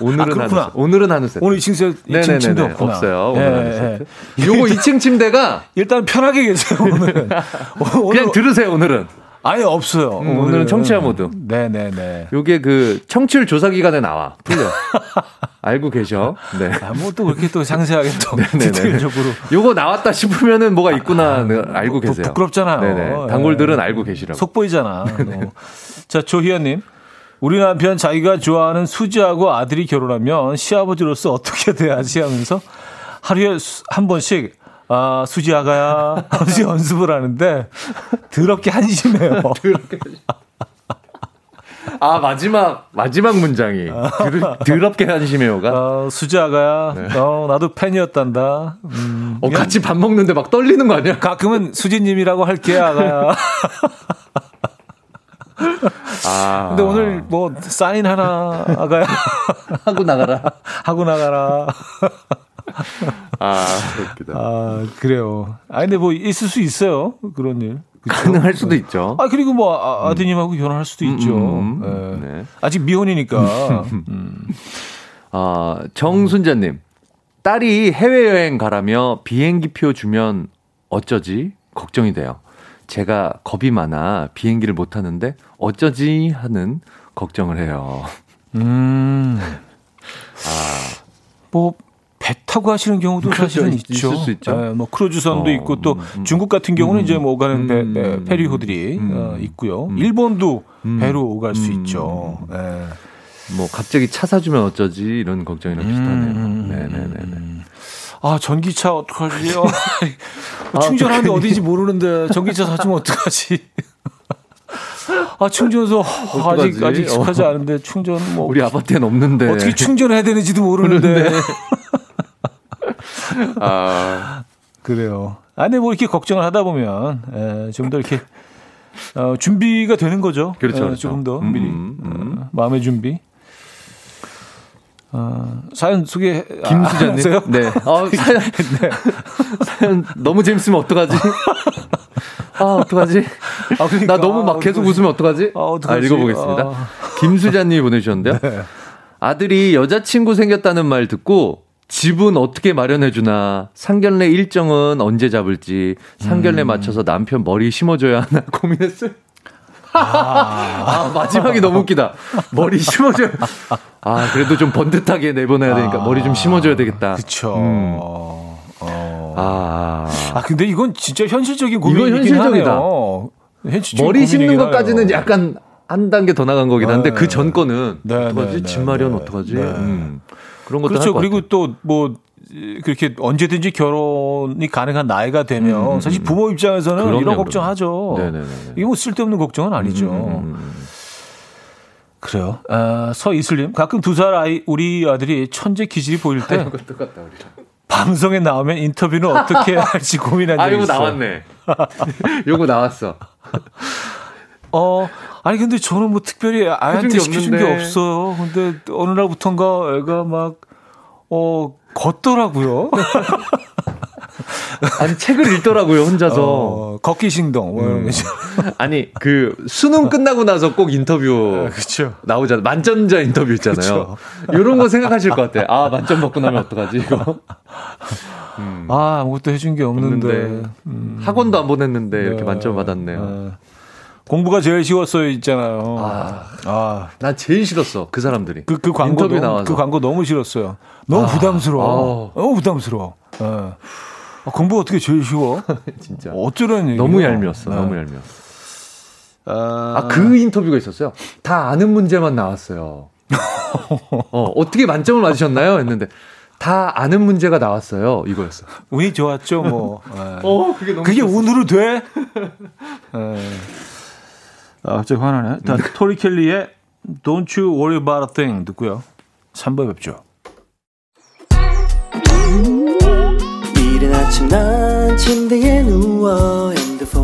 오늘은 아, 한우, 오늘은 한우 세트. 오늘 2층, 세, 2층 침대 없구나. 없어요. 오늘 네, 한우 세트. 요거 2층 침대가 일단 편하게 계세요. 오늘은. 그냥 들으세요. 오늘은. 아예 없어요. 음, 오늘은 청취자 모드. 네네네. 요게 그 청취율 조사 기간에 나와. 풀려. 알고 계셔. 네. 아, 뭐또 그렇게 또 상세하게 또 디테일적으로. 요거 나왔다 싶으면은 뭐가 있구나 아, 알고 계세요. 부끄럽잖아요. 네네. 단골들은 네. 알고 계시라고. 속 보이잖아. 네. 자, 조희연님. 우리 남편 자기가 좋아하는 수지하고 아들이 결혼하면 시아버지로서 어떻게 돼야지 하면서 하루에 한 번씩 아, 수지 아가야 하면서 연습을 하는데 더럽게 한심해요. 더럽게 아 마지막 마지막 문장이 드, 럽게 한심해요가. 어, 수지 아가야, 네. 어, 나도 팬이었단다. 음, 어, 같이 밥 먹는데 막 떨리는 거 아니야? 가끔은 수지님이라고 할게 아가야. 아. 근데 오늘 뭐 사인 하나 아가야 하고 나가라. 하고 나가라. 아, 웃기다. 아, 그래요. 아, 근데 뭐 있을 수 있어요. 그런 일. 그쵸? 가능할 수도 있죠. 아, 그리고 뭐 아, 음. 드님하고 결혼할 수도 음, 있죠. 음, 음. 네. 네. 아직 미혼이니까. 음. 아, 정순자님. 딸이 해외 여행 가라며 비행기표 주면 어쩌지? 걱정이 돼요. 제가 겁이 많아 비행기를 못 타는데 어쩌지 하는 걱정을 해요. 음. 아. 뭐, 배 타고 하시는 경우도 그렇죠. 사실은 있죠. 수 있죠. 네, 뭐 크루즈선도 어, 있고 또 음, 음. 중국 같은 경우는 음, 이제 뭐 오가는 배, 배, 음, 페리호들이 음, 어, 있고요. 일본도 배로 오갈 수 있죠. 네. 뭐 갑자기 차 사주면 어쩌지 이런 걱정이랑 비슷하네요. 네네네. 아 전기차 어떡하지요? 아, 충전하는데 어디지 모르는데 전기차 사주면 어떡하지? 아 충전소 아직 아직 익숙하지 어. 않은데 충전 뭐 우리 아파트엔 없는데 어떻게 충전해야 되는지도 모르는데 아 그래요. 아니 뭐 이렇게 걱정을 하다 보면 예, 좀더 이렇게 어, 준비가 되는 거죠. 그렇죠, 예, 그렇죠. 조금 더 음, 미리 음, 음. 어, 마음의 준비. 어, 사연 소개 김수자님. 아, 네. 어, 사연 네. 사연 너무 재밌으면 어떡하지? 아, 어떡하지? 아, 그러니까. 나 너무 막 계속 웃으면 어떡하지? 아, 어떡하지? 아, 읽어보겠습니다. 아. 김수자님이 보내주셨는데요. 네. 아들이 여자친구 생겼다는 말 듣고 집은 어떻게 마련해주나, 상견례 일정은 언제 잡을지, 상견례 음. 맞춰서 남편 머리 심어줘야 하나 고민했어요. 아, 아, 마지막이 너무 웃기다. 머리 심어줘야. 아, 그래도 좀 번듯하게 내보내야 되니까 머리 좀 심어줘야 되겠다. 그쵸. 음. 어. 아. 아, 근데 이건 진짜 현실적인 고민이긴 이건 현실적이다. 하네요. 머리 심는 것까지는 약간 한 단계 더 나간 거긴 한데 네. 그전 거는 네, 어떡하지? 네, 집 마련 네, 어떡하지? 네. 음. 그런 것도 그렇죠. 그리고 또 뭐 그렇게 언제든지 결혼이 가능한 나이가 되면 음, 음 사실 음. 부모 입장에서는 그럼요, 이런 걱정하죠. 네네네. 이게 뭐 쓸데없는 걱정은 아니죠. 음, 음, 그래요. 아, 서이슬님 가끔 두 살 아이 우리 아들이 천재 기질이 보일 때 똑같다, 방송에 나오면 인터뷰는 어떻게 할지 고민한 적이 있어요. 아, 이거 나왔네. 요거 나왔어. 어, 아니 근데 저는 뭐 특별히 아이한테 시켜준 게 없어요. 근데 어느 날부턴가 애가 막 어, 걷더라고요. 아니 책을 읽더라고요 혼자서 어, 걷기 신동 뭐 음. 아니 그 수능 끝나고 나서 꼭 인터뷰 아, 나오잖아 만점자 인터뷰 있잖아요 이런 거 생각하실 것 같아 아 만점 받고 나면 어떡하지 이거 음. 아 아무것도 해준 게 없는데, 없는데. 음. 학원도 안 보냈는데 네. 이렇게 만점 받았네요 네. 공부가 제일 쉬웠어요 있잖아요. 아, 아. 난 제일 싫었어 그 사람들이. 그, 그 광고 너무, 나와서. 그 광고 너무 싫었어요. 너무 아, 부담스러워. 아. 너무 부담스러워. 네. 아, 공부 어떻게 제일 쉬워? 진짜. 어쩌라는 얘기 너무 얄미웠어. 네. 너무 얄미웠어. 아, 그 인터뷰가 있었어요. 다 아는 문제만 나왔어요. 어, 어떻게 만점을 맞으셨나요? 했는데 다 아는 문제가 나왔어요. 이거였어. 운이 좋았죠, 뭐. 네. 어, 그게 너무 그게 운으로 돼? 네. 아, 갑자기 화나네. 일단 토리 켈리의 Don't You Worry About a Thing 듣고요. 3번 뵙죠. 이른 아침 난 침대에 누워 핸드폰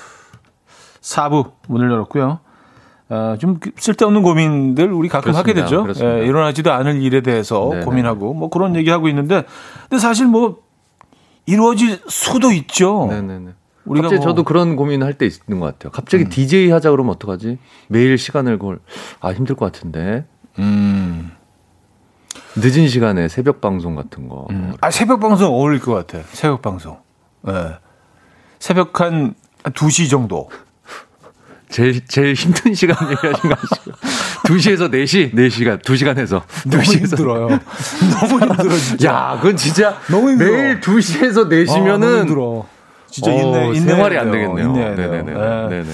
4부 문을 열었고요. 어, 좀그 쓸데없는 고민들 우리 가끔 그렇습니다. 하게 되죠. 예, 일어나지도 않을 일에 대해서 네네. 고민하고 뭐 그런 얘기하고 있는데 근데 사실 뭐 이루어질 수도 있죠. 네네네. 우리가 갑자기 뭐... 저도 그런 고민할 때 있는 것 같아요. 갑자기 음. DJ 하자 그러면 어떡하지? 매일 시간을 걸, 아, 힘들 것 같은데. 음. 늦은 시간에 새벽 방송 같은 거. 음. 아, 새벽 방송 어울릴 것 같아. 새벽 방송. 예. 네. 새벽 한 2시 정도. 제일, 제일 힘든 시간 얘기하신 거 아시죠? 2시에서 4시, 4시간, 2시간 해서. 너무 2시에서. 힘들어요. 너무 힘들어, 진짜. 야, 그건 진짜. 너무 힘들어. 매일 2시에서 4시면은. 아, 너무 힘들어. 진짜 인내, 어, 인내 생활이 안 되겠네요. 네네네. 네. 네 네.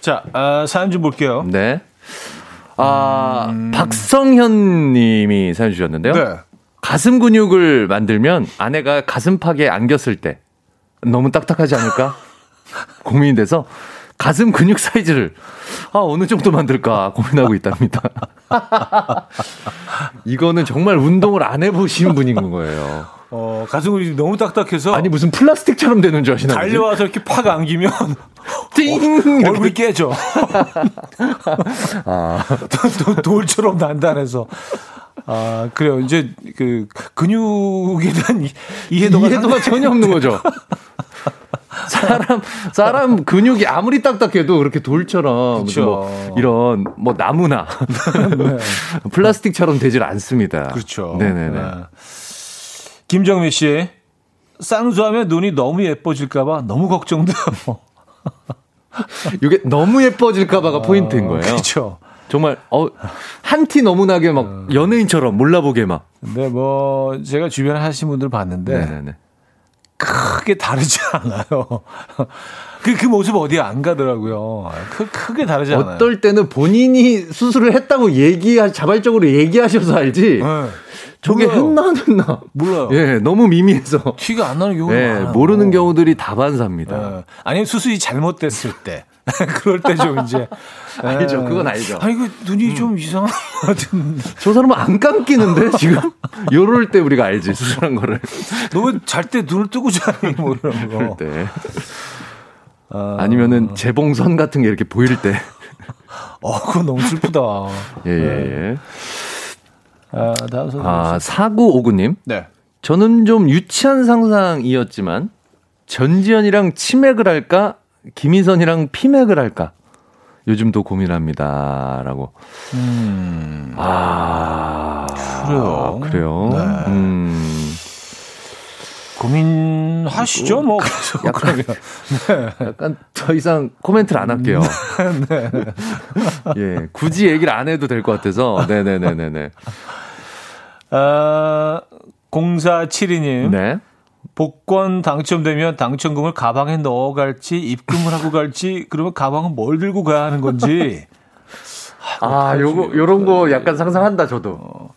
자, 아, 사연 좀 볼게요. 네. 아, 음... 박성현 님이 사연 주셨는데요. 네. 가슴 근육을 만들면 아내가 가슴팍에 안겼을 때 너무 딱딱하지 않을까? 고민이 돼서 가슴 근육 사이즈를 아 어느 정도 만들까 고민하고 있답니다. 이거는 정말 운동을 안 해보신 분인 거예요. 어, 가슴 근육이 너무 딱딱해서 아니 무슨 플라스틱처럼 되는 줄 아시나? 달려와서 이렇게 팍 안기면 띵 어, 얼굴이 깨져. 아. 도, 도, 돌처럼 단단해서. 아, 그래요. 이제 그 근육에 대한 이해도가, 이해도가 전혀 없는 거죠. 사람 사람 근육이 아무리 딱딱해도 그렇게 돌처럼 뭐 이런 뭐 나무나 네. 플라스틱처럼 되질 않습니다. 그렇죠. 네네네. 네. 김정미 씨 쌍수하면 눈이 너무 예뻐질까봐 너무 걱정돼요. 이게 너무 예뻐질까봐가 어, 포인트인 거예요. 그렇죠. 정말 어, 한 티 너무 나게 막 어. 연예인처럼 몰라보게 막. 근데 뭐 제가 주변에 하신 분들 봤는데 네네네. 크게 다르지 않아요. 그, 그 모습 어디 안 가더라고요. 크, 크게 다르지 않아요. 어떨 때는 본인이 수술을 했다고 얘기, 자발적으로 얘기하셔서 알지. 네. 저게 했나 안 했나 몰라요. 예, 너무 미미해서 티가 안 나는 경우가 예, 많아요. 모르는 경우들이 다반사입니다. 예. 아니면 수술이 잘못됐을 때 그럴 때 좀 이제 알죠. 그건 알죠. 아니 그 눈이 음. 좀 이상한 것 같은. 저 사람은 안 감기는데 지금 요럴 때 우리가 알지 수술한 거를. 너무 잘때 눈을 뜨고 자니 뭐 이런 거. 때. 아... 아니면은 재봉선 같은 게 이렇게 보일 때. 어, 그건 너무 슬프다. 예, 예, 예. 아, 다음 선수. 아, 4959님. 네. 저는 좀 유치한 상상이었지만 전지현이랑 치맥을 할까? 김희선이랑 피맥을 할까? 요즘도 고민합니다 라고. 음. 아. 그래요. 그래요. 네. 음. 고민하시죠, 뭐. 약간, 네. 약간 더 이상 코멘트를 안 할게요. 네. 예, 굳이 얘기를 안 해도 될 것 같아서. 네네네네네. 아, 0472님. 네. 복권 당첨되면 당첨금을 가방에 넣어갈지 입금을 하고 갈지 그러면 가방은 뭘 들고 가야 하는 건지 아 요거 요런 거 약간 상상한다 저도 어,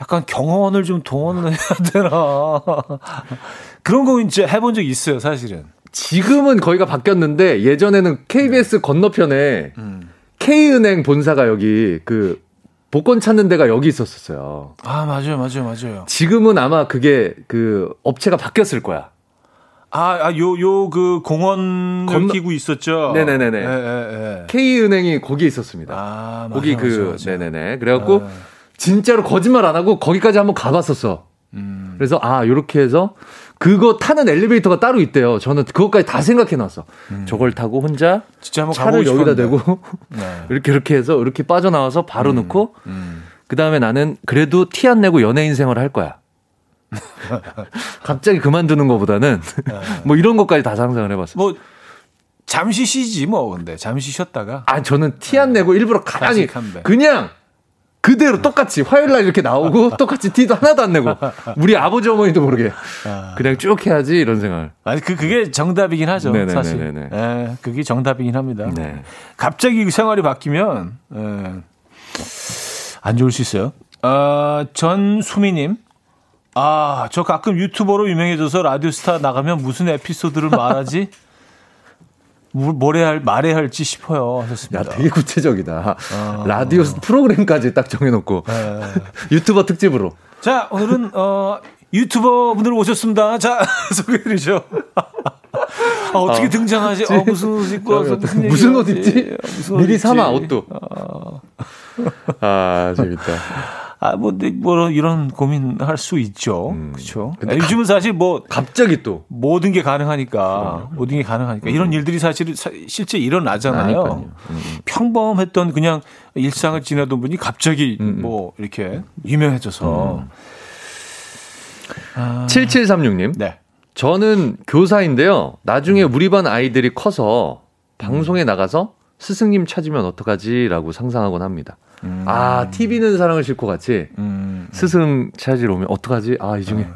약간 경호원을 좀 동원을 해야 되나 그런 거 이제 해본 적 있어요 사실은 지금은 거기가 바뀌었는데 예전에는 KBS 네. 건너편에 음. K은행 본사가 여기 그 복권 찾는 데가 여기 있었었어요. 아, 맞아요, 맞아요, 맞아요. 지금은 아마 그게 그 업체가 바뀌었을 거야. 아, 아, 요, 요, 그, 공원 건너... 끼고 있었죠? 네네네네. 예, 예, 예. K은행이 거기 있었습니다. 아, 맞아, 거기 그, 맞아, 맞아. 네네네. 그래갖고, 아. 진짜로 거짓말 안 하고 거기까지 한번 가봤었어. 음. 그래서, 아, 요렇게 해서, 그거 타는 엘리베이터가 따로 있대요. 저는 그것까지 다 생각해 놨어. 음. 저걸 타고 혼자 차를 여기다 대고 네. 이렇게 이렇게 해서 이렇게 빠져나와서 바로 음. 넣고 음. 그다음에 나는 그래도 티 안 내고 연예인 생활을 할 거야. 갑자기 그만두는 것보다는 네. 뭐 이런 것까지 다 상상을 해봤어요. 뭐 잠시 쉬지 뭐 근데 잠시 쉬었다가 아 저는 티 안 내고 일부러 가만히 그냥 그대로 똑같이 화요일 날 이렇게 나오고 똑같이 티도 하나도 안 내고 우리 아버지 어머니도 모르게 아. 그냥 쭉 해야지 이런 생각을. 아니 그 그게 정답이긴 하죠 네네네네네. 사실. 예, 그게 정답이긴 합니다. 네. 갑자기 생활이 바뀌면 예, 안 좋을 수 있어요. 어, 전수미님. 아, 저 가끔 유튜버로 유명해져서 라디오스타 나가면 무슨 에피소드를 말하지? 뭘 해야 할, 말해야 할지 싶어요. 하셨습니다. 야, 되게 구체적이다. 어. 라디오 프로그램까지 딱 정해놓고 네. 유튜버 특집으로. 자, 오늘은 어, 유튜버 분들 오셨습니다. 자, 소개해드리죠. 아, 어떻게 어. 등장하지? 어, 무슨 옷 입고 와서 무슨, 무슨 옷 입지? 무슨 미리 사마 옷도. 어. 아, 재밌다. 아, 뭐, 뭐, 이런 고민할 수 있죠. 음. 그렇죠. 근데 요즘은 사실 뭐. 갑자기 또. 모든 게 가능하니까. 음. 모든 게 가능하니까. 이런 음. 일들이 사실 실제 일어나잖아요. 음. 평범했던 그냥 일상을 지내던 분이 갑자기 음. 뭐, 이렇게 유명해져서. 음. 아. 7736님. 네. 저는 교사인데요. 나중에 우리 반 아이들이 커서 방송에 나가서 스승님 찾으면 어떡하지라고 상상하곤 합니다. 음. 아, TV는 사랑을 싣고 같이 음. 스승 찾으러 오면 어떡하지? 아, 이 중에. 어,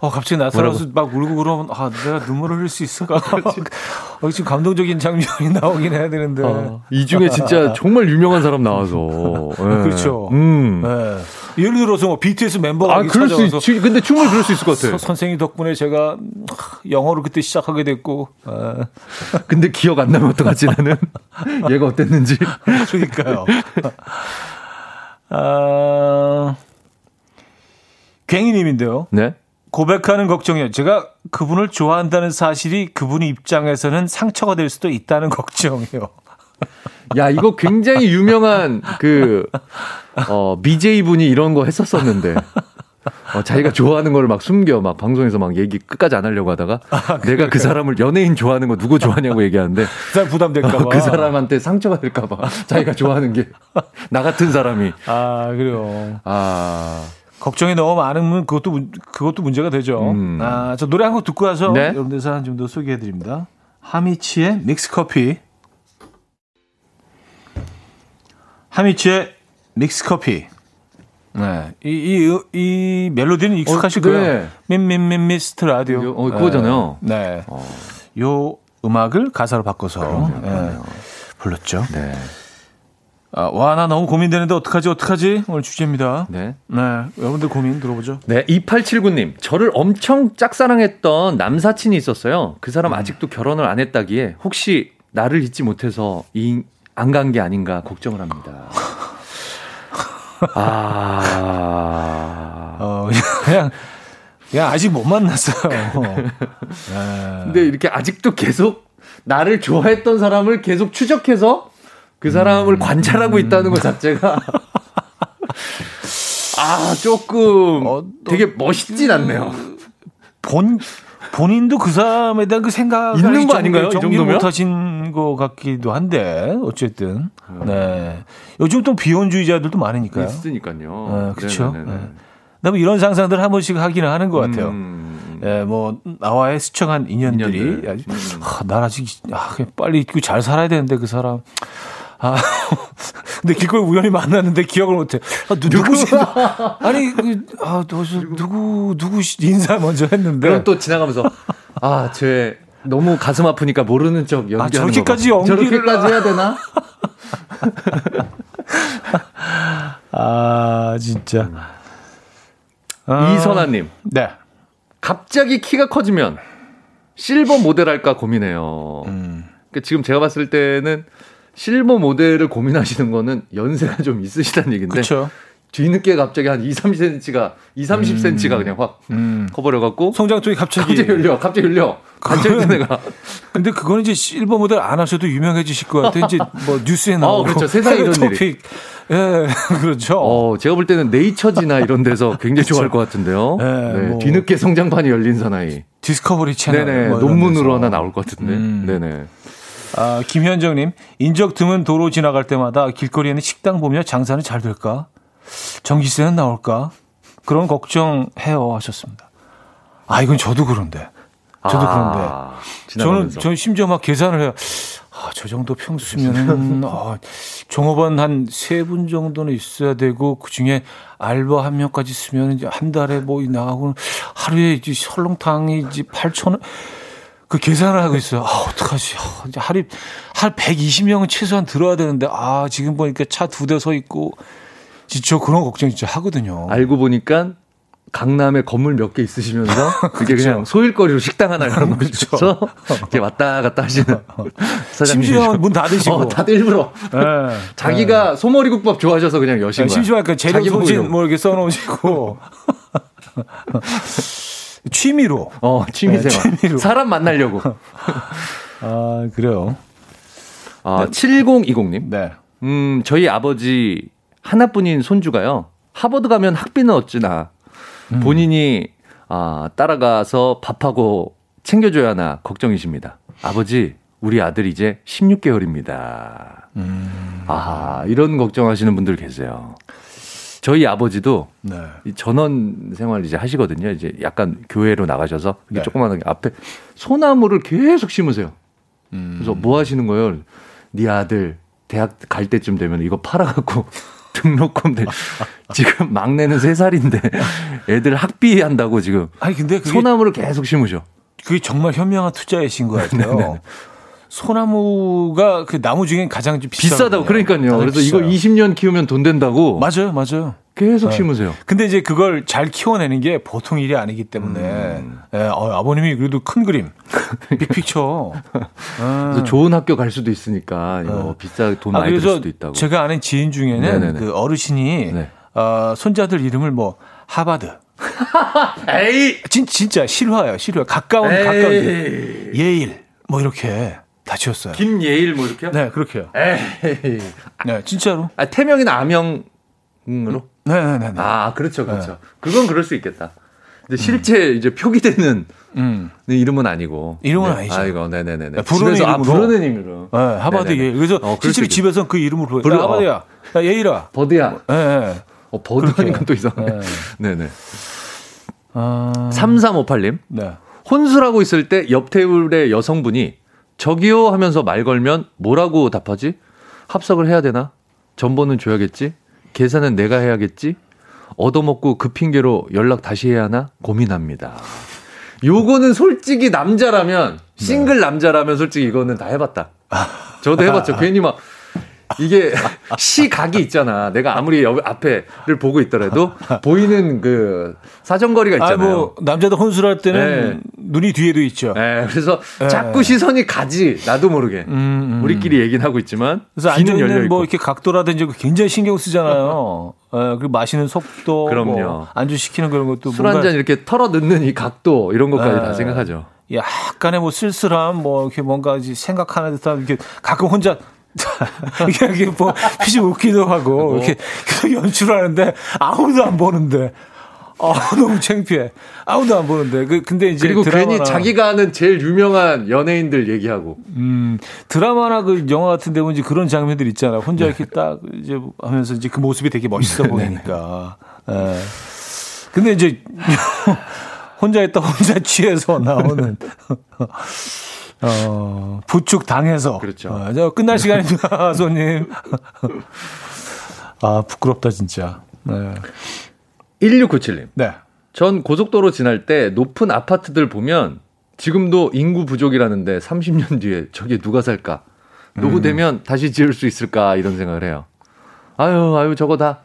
어 갑자기 나타나서 막 울고 그러면 아, 내가 눈물을 흘릴 수 있을까? 어, 지금 감동적인 장면이 나오긴 해야 되는데. 아, 이 중에 진짜 정말 유명한 사람 나와서. 네. 그렇죠. 음. 네. 예를 들어서 뭐 BTS 멤버가 아, 그럴 수 있, 근데 충분히 그럴 수 있을 것 같아. 요 선생님 덕분에 제가 영어를 그때 시작하게 됐고. 아. 근데 기억 안 나면 어떡하지 나는? 얘가 어땠는지. 그러니까요. 아, 괭이님인데요. 네. 고백하는 걱정이요. 제가 그분을 좋아한다는 사실이 그분의 입장에서는 상처가 될 수도 있다는 걱정이요. 야, 이거 굉장히 유명한 그, 어, BJ 분이 이런 거 했었었는데. 어, 자기가 좋아하는 걸 막 숨겨, 막 방송에서 막 얘기 끝까지 안 하려고 하다가 아, 내가 그 사람을 연예인 좋아하는 거 누구 좋아하냐고 얘기하는데 그 사람 부담될까봐 어, 그 사람한테 상처가 될까 봐 자기가 좋아하는 게 나 같은 사람이 아 그래요. 아 걱정이 너무 많으면 그것도 그것도 문제가 되죠. 음. 아 저 노래 한 곡 듣고 와서 네? 여러분들 사연 좀 더 소개해 드립니다. 하미치의 믹스 커피. 하미치의 믹스 커피. 네. 이, 이, 이 멜로디는 익숙하실 어, 거예요. 민민민 미스트 라디오. 어, 그거잖아요. 네. 네. 어. 요 음악을 가사로 바꿔서. 네. 불렀죠. 네. 아, 와, 나 너무 고민되는데 어떡하지, 어떡하지? 오늘 주제입니다. 네. 네. 여러분들 고민 들어보죠. 네. 2879님. 저를 엄청 짝사랑했던 남사친이 있었어요. 그 사람 음. 아직도 결혼을 안 했다기에 혹시 나를 잊지 못해서 이, 안간 게 아닌가 걱정을 합니다. 아. 어, 그냥, 그냥 아직 못 만났어요. 네. 근데 이렇게 아직도 계속 나를 좋아했던 사람을 계속 추적해서 그 사람을 음. 관찰하고 있다는 것 자체가. 아, 조금 어, 되게 멋있진 않네요. 본, 본인도 그 사람에 대한 그 생각 있는 거 아닌가요? 이 정도면 못하신 것 같기도 한데 어쨌든 음. 네 요즘 또 비혼주의자들도 많으니까요. 있으니까요. 네, 그렇죠. 네. 네. 이런 상상들 한 번씩 하기는 하는 것 같아요. 음. 예, 뭐 나와의 수청한 인연들이 인연들. 음. 아, 난 아직 아, 빨리 잘 살아야 되는데 그 사람 아, 근데 길거리 우연히 만났는데 기억을 못해. 아, 누, 누구시? 아니, 그, 아, 너, 누구, 누구 인사 먼저 했는데. 그럼 또 지나가면서, 아, 쟤 너무 가슴 아프니까 모르는 척 연기하는 아, 저렇게까지 연기를. 저렇게까지 해야 되나? 아, 진짜. 아, 이선아님. 네. 갑자기 키가 커지면 실버 모델 할까 고민해요. 음. 그러니까 지금 제가 봤을 때는 실버 모델을 고민하시는 거는 연세가 좀 있으시다는 얘기인데. 그렇죠. 뒤늦게 갑자기 한 2, 30cm가 2, 30cm가 음. 그냥 확 음. 커버려 갖고 성장통이 갑자기 갑자기. 갑자기 흘려. 갑자기 내가. 근데 그거는 이제 실버 모델 안 하셔도 유명해지실 것 같아요. 이제 뭐 뉴스에 어, 나오고. 어, 그렇죠. 세상에 이런 토픽. 일이. 예, 그렇죠. 어, 제가 볼 때는 네이처지나 이런 데서 굉장히 그렇죠. 좋아할 것 같은데요. 예, 네, 뭐. 뒤늦게 성장판이 열린 사나이. 디스커버리 채널. 네네. 뭐 논문으로 하나 나올 것 같은데. 음. 네네. 아, 김현정님, 인적 드문 도로 지나갈 때마다 길거리에는 식당 보며 장사는 잘 될까? 전기세는 나올까? 그런 걱정해요 하셨습니다. 아, 이건 저도 그런데. 저도 아, 그런데. 저는, 저는 심지어 막 계산을 해요. 아, 저 정도 평수면은, 아, 종업원 한 세 분 정도는 있어야 되고, 그 중에 알바 한 명까지 쓰면 이제 한 달에 뭐 나가고, 하루에 이제 설렁탕이 이제 8천 원. 그 계산을 하고 있어요. 아, 어떡하지. 아, 이제 하루, 한 120명은 최소한 들어야 되는데, 아, 지금 보니까 차 두 대 서 있고, 진짜 그런 걱정 진짜 하거든요. 알고 보니까 강남에 건물 몇 개 있으시면서 그게 그렇죠. 그냥 소일거리로 식당 하나 열어놓으셔서 그렇죠. 이렇게 왔다 갔다 하시는 사장님. 심지어 문 닫으시고. 어, 다들 일부러. 네. 자기가 네. 소머리국밥 좋아하셔서 그냥 여신 네, 거야. 심지어 약간 재료 소진 뭐 이렇게 써놓으시고. 취미로. 어, 취미생활. 네, 취미로. 사람 만나려고. 아, 그래요. 아, 네. 7020님. 네. 음, 저희 아버지 하나뿐인 손주가요. 하버드 가면 학비는 어찌나. 음. 본인이 아, 따라가서 밥하고 챙겨줘야 하나 걱정이십니다. 아버지, 우리 아들 이제 16개월입니다. 음. 아, 이런 걱정하시는 분들 계세요. 저희 아버지도 네. 전원 생활 이제 하시거든요. 이제 약간 교회로 나가셔서 네. 조그마하게 앞에 소나무를 계속 심으세요. 음. 그래서 뭐 하시는 거예요? 네 아들 대학 갈 때쯤 되면 이거 팔아갖고 등록금 대 지금 막내는 3살인데 애들 학비 한다고 지금 아니 근데 소나무를 계속 심으셔. 그게 정말 현명한 투자이신 것 같아요. 소나무가 그 나무 중에 가장 좀 비싸다고 그러니까요. 그래서 비싸요. 이거 20년 키우면 돈 된다고. 맞아요, 맞아요. 계속 네. 심으세요. 근데 이제 그걸 잘 키워내는 게 보통 일이 아니기 때문에 음. 예, 어, 아버님이 그래도 큰 그림, 빅픽처. 그래서 좋은 학교 갈 수도 있으니까 이거 네. 비싸 돈 아, 많이 들 수도 있다고. 제가 아는 지인 중에는 네네네. 그 어르신이 네. 어, 손자들 이름을 뭐 하바드. 에이 진, 진짜 실화예요 실화 가까운 에이. 가까운 예일 뭐 이렇게 다 지었어요. 김예일 뭐 이렇게요? 네, 그렇게요. 에이. 네, 진짜로. 아, 태명이나 아명으로? 네, 네, 네, 네. 아, 그렇죠, 그렇죠. 네. 그건 그럴 수 있겠다. 근데 실제 음. 이제 표기되는 음. 이름은 아니고. 이름은 네. 아니죠. 아이고, 네네네. 네, 부르는 집에서, 이름으로. 아, 부르는 이름으로. 네, 하바드 예. 그래서 어, 실제로 집에서 그 이름으로 부르. 야, 하바드야. 야, 예일아. 버드야. 예, 네, 어, 버드 하니까 또 이상해. 네. 네네. 아... 3358님. 네. 혼술하고 있을 때 옆 테이블의 여성분이 저기요 하면서 말 걸면 뭐라고 답하지? 합석을 해야 되나? 전보는 줘야겠지? 계산은 내가 해야겠지? 얻어먹고 그 핑계로 연락 다시 해야 하나? 고민합니다. 요거는 솔직히 남자라면, 싱글 네. 남자라면 솔직히 이거는 다 해봤다. 저도 해봤죠. 괜히 막 이게 시각이 있잖아. 내가 아무리 옆 앞에를 보고 있더라도 보이는 그 사정거리가 있잖아요. 아, 뭐 남자도 혼술할 때는 네. 눈이 뒤에도 있죠. 네, 그래서 네. 자꾸 시선이 가지. 나도 모르게. 음, 음. 우리끼리 얘기는 하고 있지만 그래서 앉아 있는 뭐 이렇게 각도라든지 굉장히 신경 쓰잖아요. 네, 그리고 마시는 속도, 뭐 그럼요. 뭐 안주 시키는 그런 것도 술 한 잔 이렇게 털어 넣는 이 각도 이런 것까지 다 네. 생각하죠. 약간의 뭐 쓸쓸함, 뭐 이렇게 뭔가 생각하는 듯한 이렇게 가끔 혼자 이게 뭐 피시 웃기도 하고 어. 이렇게 계속 연출하는데 아무도 안 보는데 아, 너무 창피해. 아무도 안 보는데. 그, 근데 이제. 그리고 드라마나, 괜히 자기가 아는 제일 유명한 연예인들 얘기하고. 음, 드라마나 그 영화 같은 데 보면 그런 장면들 있잖아. 혼자 네. 이렇게 딱 이제 하면서 이제 그 모습이 되게 멋있어 네. 보이니까. 예. 근데 이제 혼자 있다 혼자 취해서 나오는. 어, 부축 당해서. 그렇죠. 어, 저 끝날 시간입니다, 손님. 아, 부끄럽다, 진짜. 네. 1697님. 네. 전 고속도로 지날 때 높은 아파트들 보면 지금도 인구 부족이라는데 30년 뒤에 저게 누가 살까? 노후되면 음. 다시 지을 수 있을까? 이런 생각을 해요. 아유, 아유, 저거 다,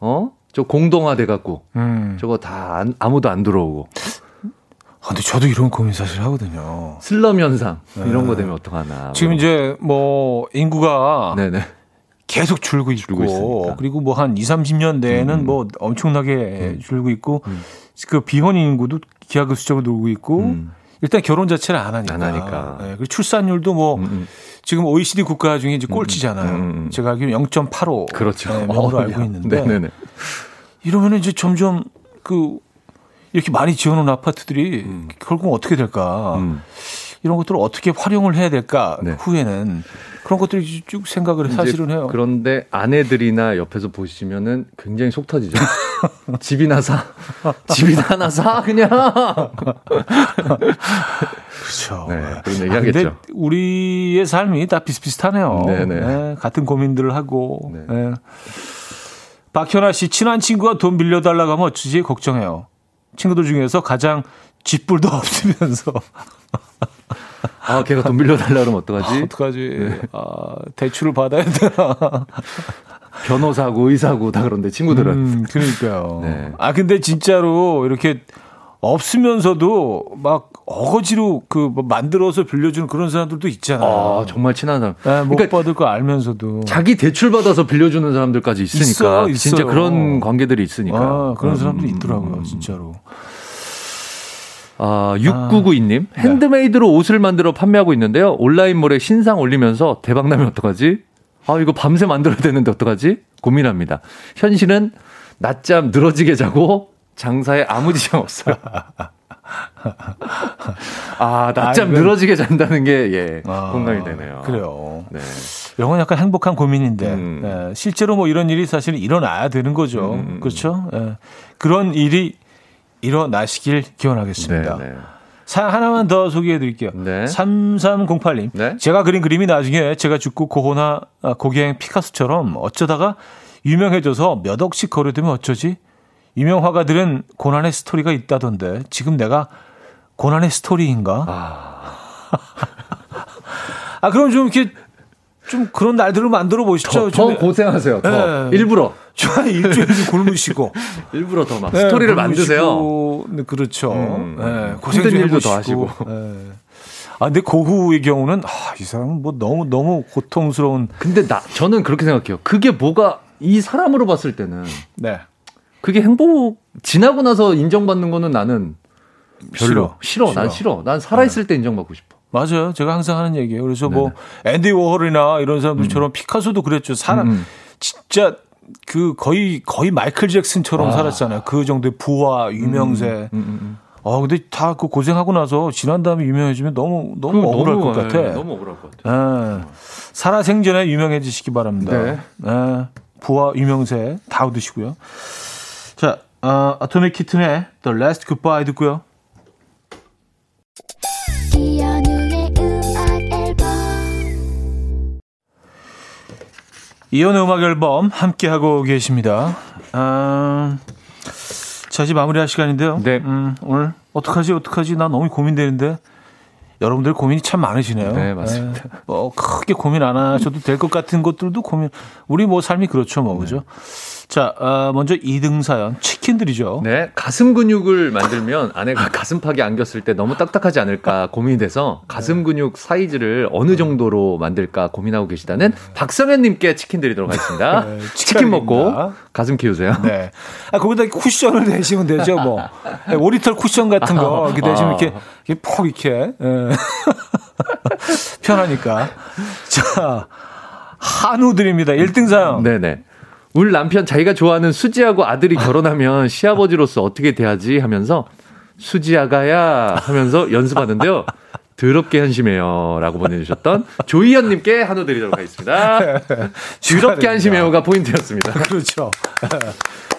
어? 저 공동화 돼갖고, 음. 저거 다 안, 아무도 안 들어오고. 아, 근데 저도 이런 고민 사실 하거든요. 슬럼 현상 네. 이런 거 되면 어떡하나. 지금 뭐. 이제 뭐 인구가 네네. 계속 줄고 있고 줄고 그리고 뭐 한 2, 30년 내에는 음. 뭐 엄청나게 음. 줄고 있고 음. 그 비혼 인구도 기하급수적으로 늘고 있고 음. 일단 결혼 자체를 안 하니까. 안 하니까. 네, 그리고 출산율도 뭐 음, 음. 지금 OECD 국가 중에 이제 꼴찌잖아요. 제가 알기로 0.85 그렇죠. 네, 명으로 어, 알고 있는데 네네네. 이러면은 이제 점점 그 이렇게 많이 지어놓은 아파트들이 음. 결국 어떻게 될까? 음. 이런 것들을 어떻게 활용을 해야 될까? 네. 후에는 그런 것들이 쭉 생각을 사실은 해요. 그런데 아내들이나 옆에서 보시면은 굉장히 속 터지죠. 집이나 사. 집이나 하나 사, 그냥. 그렇죠. 네, 그런 얘기 하겠죠. 근데 우리의 삶이 다 비슷비슷하네요. 네네. 네. 네, 같은 고민들을 하고. 네. 네. 박현아 씨, 친한 친구가 돈 빌려달라고 하면 어쩌지? 걱정해요. 친구들 중에서 가장 쥐뿔도 없으면서. 아, 걔가 돈 빌려달라 그러면 어떡하지? 아, 어떡하지? 네. 아, 대출을 받아야 되나? 변호사고 의사고 다 그런데 친구들은. 음, 그러니까요. 네. 아, 근데 진짜로 이렇게 없으면서도 막 어거지로 그뭐 만들어서 빌려주는 그런 사람들도 있잖아요. 아, 정말 친한 사람. 네, 못 그러니까 받을 거 알면서도. 자기 대출 받아서 빌려주는 사람들까지 있으니까. 있어요, 진짜 그런 관계들이 있으니까. 아, 그런 사람들이 음, 있더라고요, 음, 음. 진짜로. 아, 6992님. 아, 핸드메이드로 옷을 만들어 판매하고 있는데요. 온라인몰에 신상 올리면서 대박 나면 어떡하지? 아, 이거 밤새 만들어야 되는데 어떡하지? 고민합니다. 현실은 낮잠 늘어지게 자고 장사에 아무 지장 없어요. 아, 낮잠 아, 늘어지게 잔다는 게, 예, 아, 공감이 되네요. 그래요. 네. 이런 건 약간 행복한 고민인데, 음. 네, 실제로 뭐 이런 일이 사실 일어나야 되는 거죠. 음. 음, 음. 그렇죠? 네. 그런 일이 일어나시길 기원하겠습니다. 네, 네. 사 하나만 더 소개해 드릴게요. 네. 3308님. 네? 제가 그린 그림이 나중에 제가 죽고 고고나 아, 고갱 피카소처럼 어쩌다가 유명해져서 몇 억씩 거래되면 어쩌지? 유명 화가들은 고난의 스토리가 있다던데 지금 내가 고난의 스토리인가? 아, 아 그럼 좀 이렇게 좀 그런 날들을 만들어 보시죠. 더, 더 고생하세요. 더 네. 일부러. 저 일주일 굶으시고 일부러 더막 네, 스토리를 만드세요. 네, 그렇죠. 음, 네, 고생 좀 일도 더 하시고. 네. 아 근데 고후의 경우는 아, 이 사람은 뭐 너무 너무 고통스러운. 근데 나 저는 그렇게 생각해요. 그게 뭐가 이 사람으로 봤을 때는 네. 그게 행복 지나고 나서 인정받는 거는 나는 별로 싫어. 싫어. 난 싫어. 난 살아있을 네. 때 인정받고 싶어. 맞아요. 제가 항상 하는 얘기예요. 그래서 뭐 네네. 앤디 워홀이나 이런 사람들처럼 음. 피카소도 그랬죠. 사람 음. 진짜 그 거의 거의 마이클 잭슨처럼 아. 살았잖아요. 그 정도의 부와 유명세. 음. 음, 음, 음. 아 근데 다 그 고생하고 나서 지난 다음에 유명해지면 너무 너무 억울할 너무, 것 같아. 네, 너무 억울할 것 같아. 네. 살아생전에 유명해지시기 바랍니다. 네. 네. 부와 유명세 다 얻으시고요. 자, 어, 아토믹 키튼의 The Last Goodbye 듣고요. 이연의 음악 앨범 함께 하고 계십니다. 아, 자, 이제 마무리할 시간인데요. 네. 음, 오늘 어떡하지, 어떡하지? 나 너무 고민되는데. 여러분들 고민이 참 많으시네요. 네, 맞습니다. 네, 뭐 크게 고민 안 하셔도 될 것 같은 것들도 고민. 우리 뭐 삶이 그렇죠, 뭐 그죠? 자, 어, 먼저 2등 사연 치킨들이죠. 네, 가슴 근육을 만들면 아내가 가슴팍에 안겼을 때 너무 딱딱하지 않을까 고민이 돼서 가슴 네. 근육 사이즈를 어느 정도로 만들까 고민하고 계시다는 박성현님께 치킨 드리도록 하겠습니다. 네, 치킨 먹고 가슴 키우세요. 네. 아, 거기다 쿠션을 내시면 되죠, 뭐. 네, 오리털 쿠션 같은 거 이렇게 내시면 이렇게, 이렇게 푹 이렇게. 네. 편하니까. 자, 한우 드립니다. 1등 사연. 네네. 우리 남편 자기가 좋아하는 수지하고 아들이 결혼하면 시아버지로서 어떻게 돼야지 하면서 수지아가야 하면서 연습하는데요. 더럽게 한심해요. 라고 보내주셨던 조희연님께 한우 드리도록 하겠습니다. 더럽게 한심해요가 포인트였습니다. 그렇죠.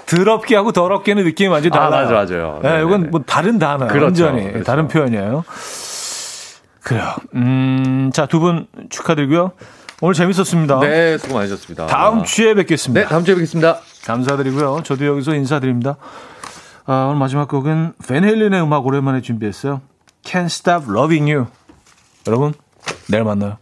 더럽게 하고 더럽게는 느낌이 완전 히 달라요. 아, 맞아, 맞아요. 네, 이건 뭐 다른 단어예요. 그렇죠, 완전히. 그렇죠. 다른 표현이에요. 그래요. 음, 자, 두 분 축하드리고요. 오늘 재밌었습니다. 네, 수고 많으셨습니다. 다음 주에 뵙겠습니다. 네, 다음 주에 뵙겠습니다. 감사드리고요. 저도 여기서 인사드립니다. 아, 오늘 마지막 곡은 벤헬린의 음악 오랜만에 준비했어요. Can't Stop Loving You. 여러분, 내일 만나요.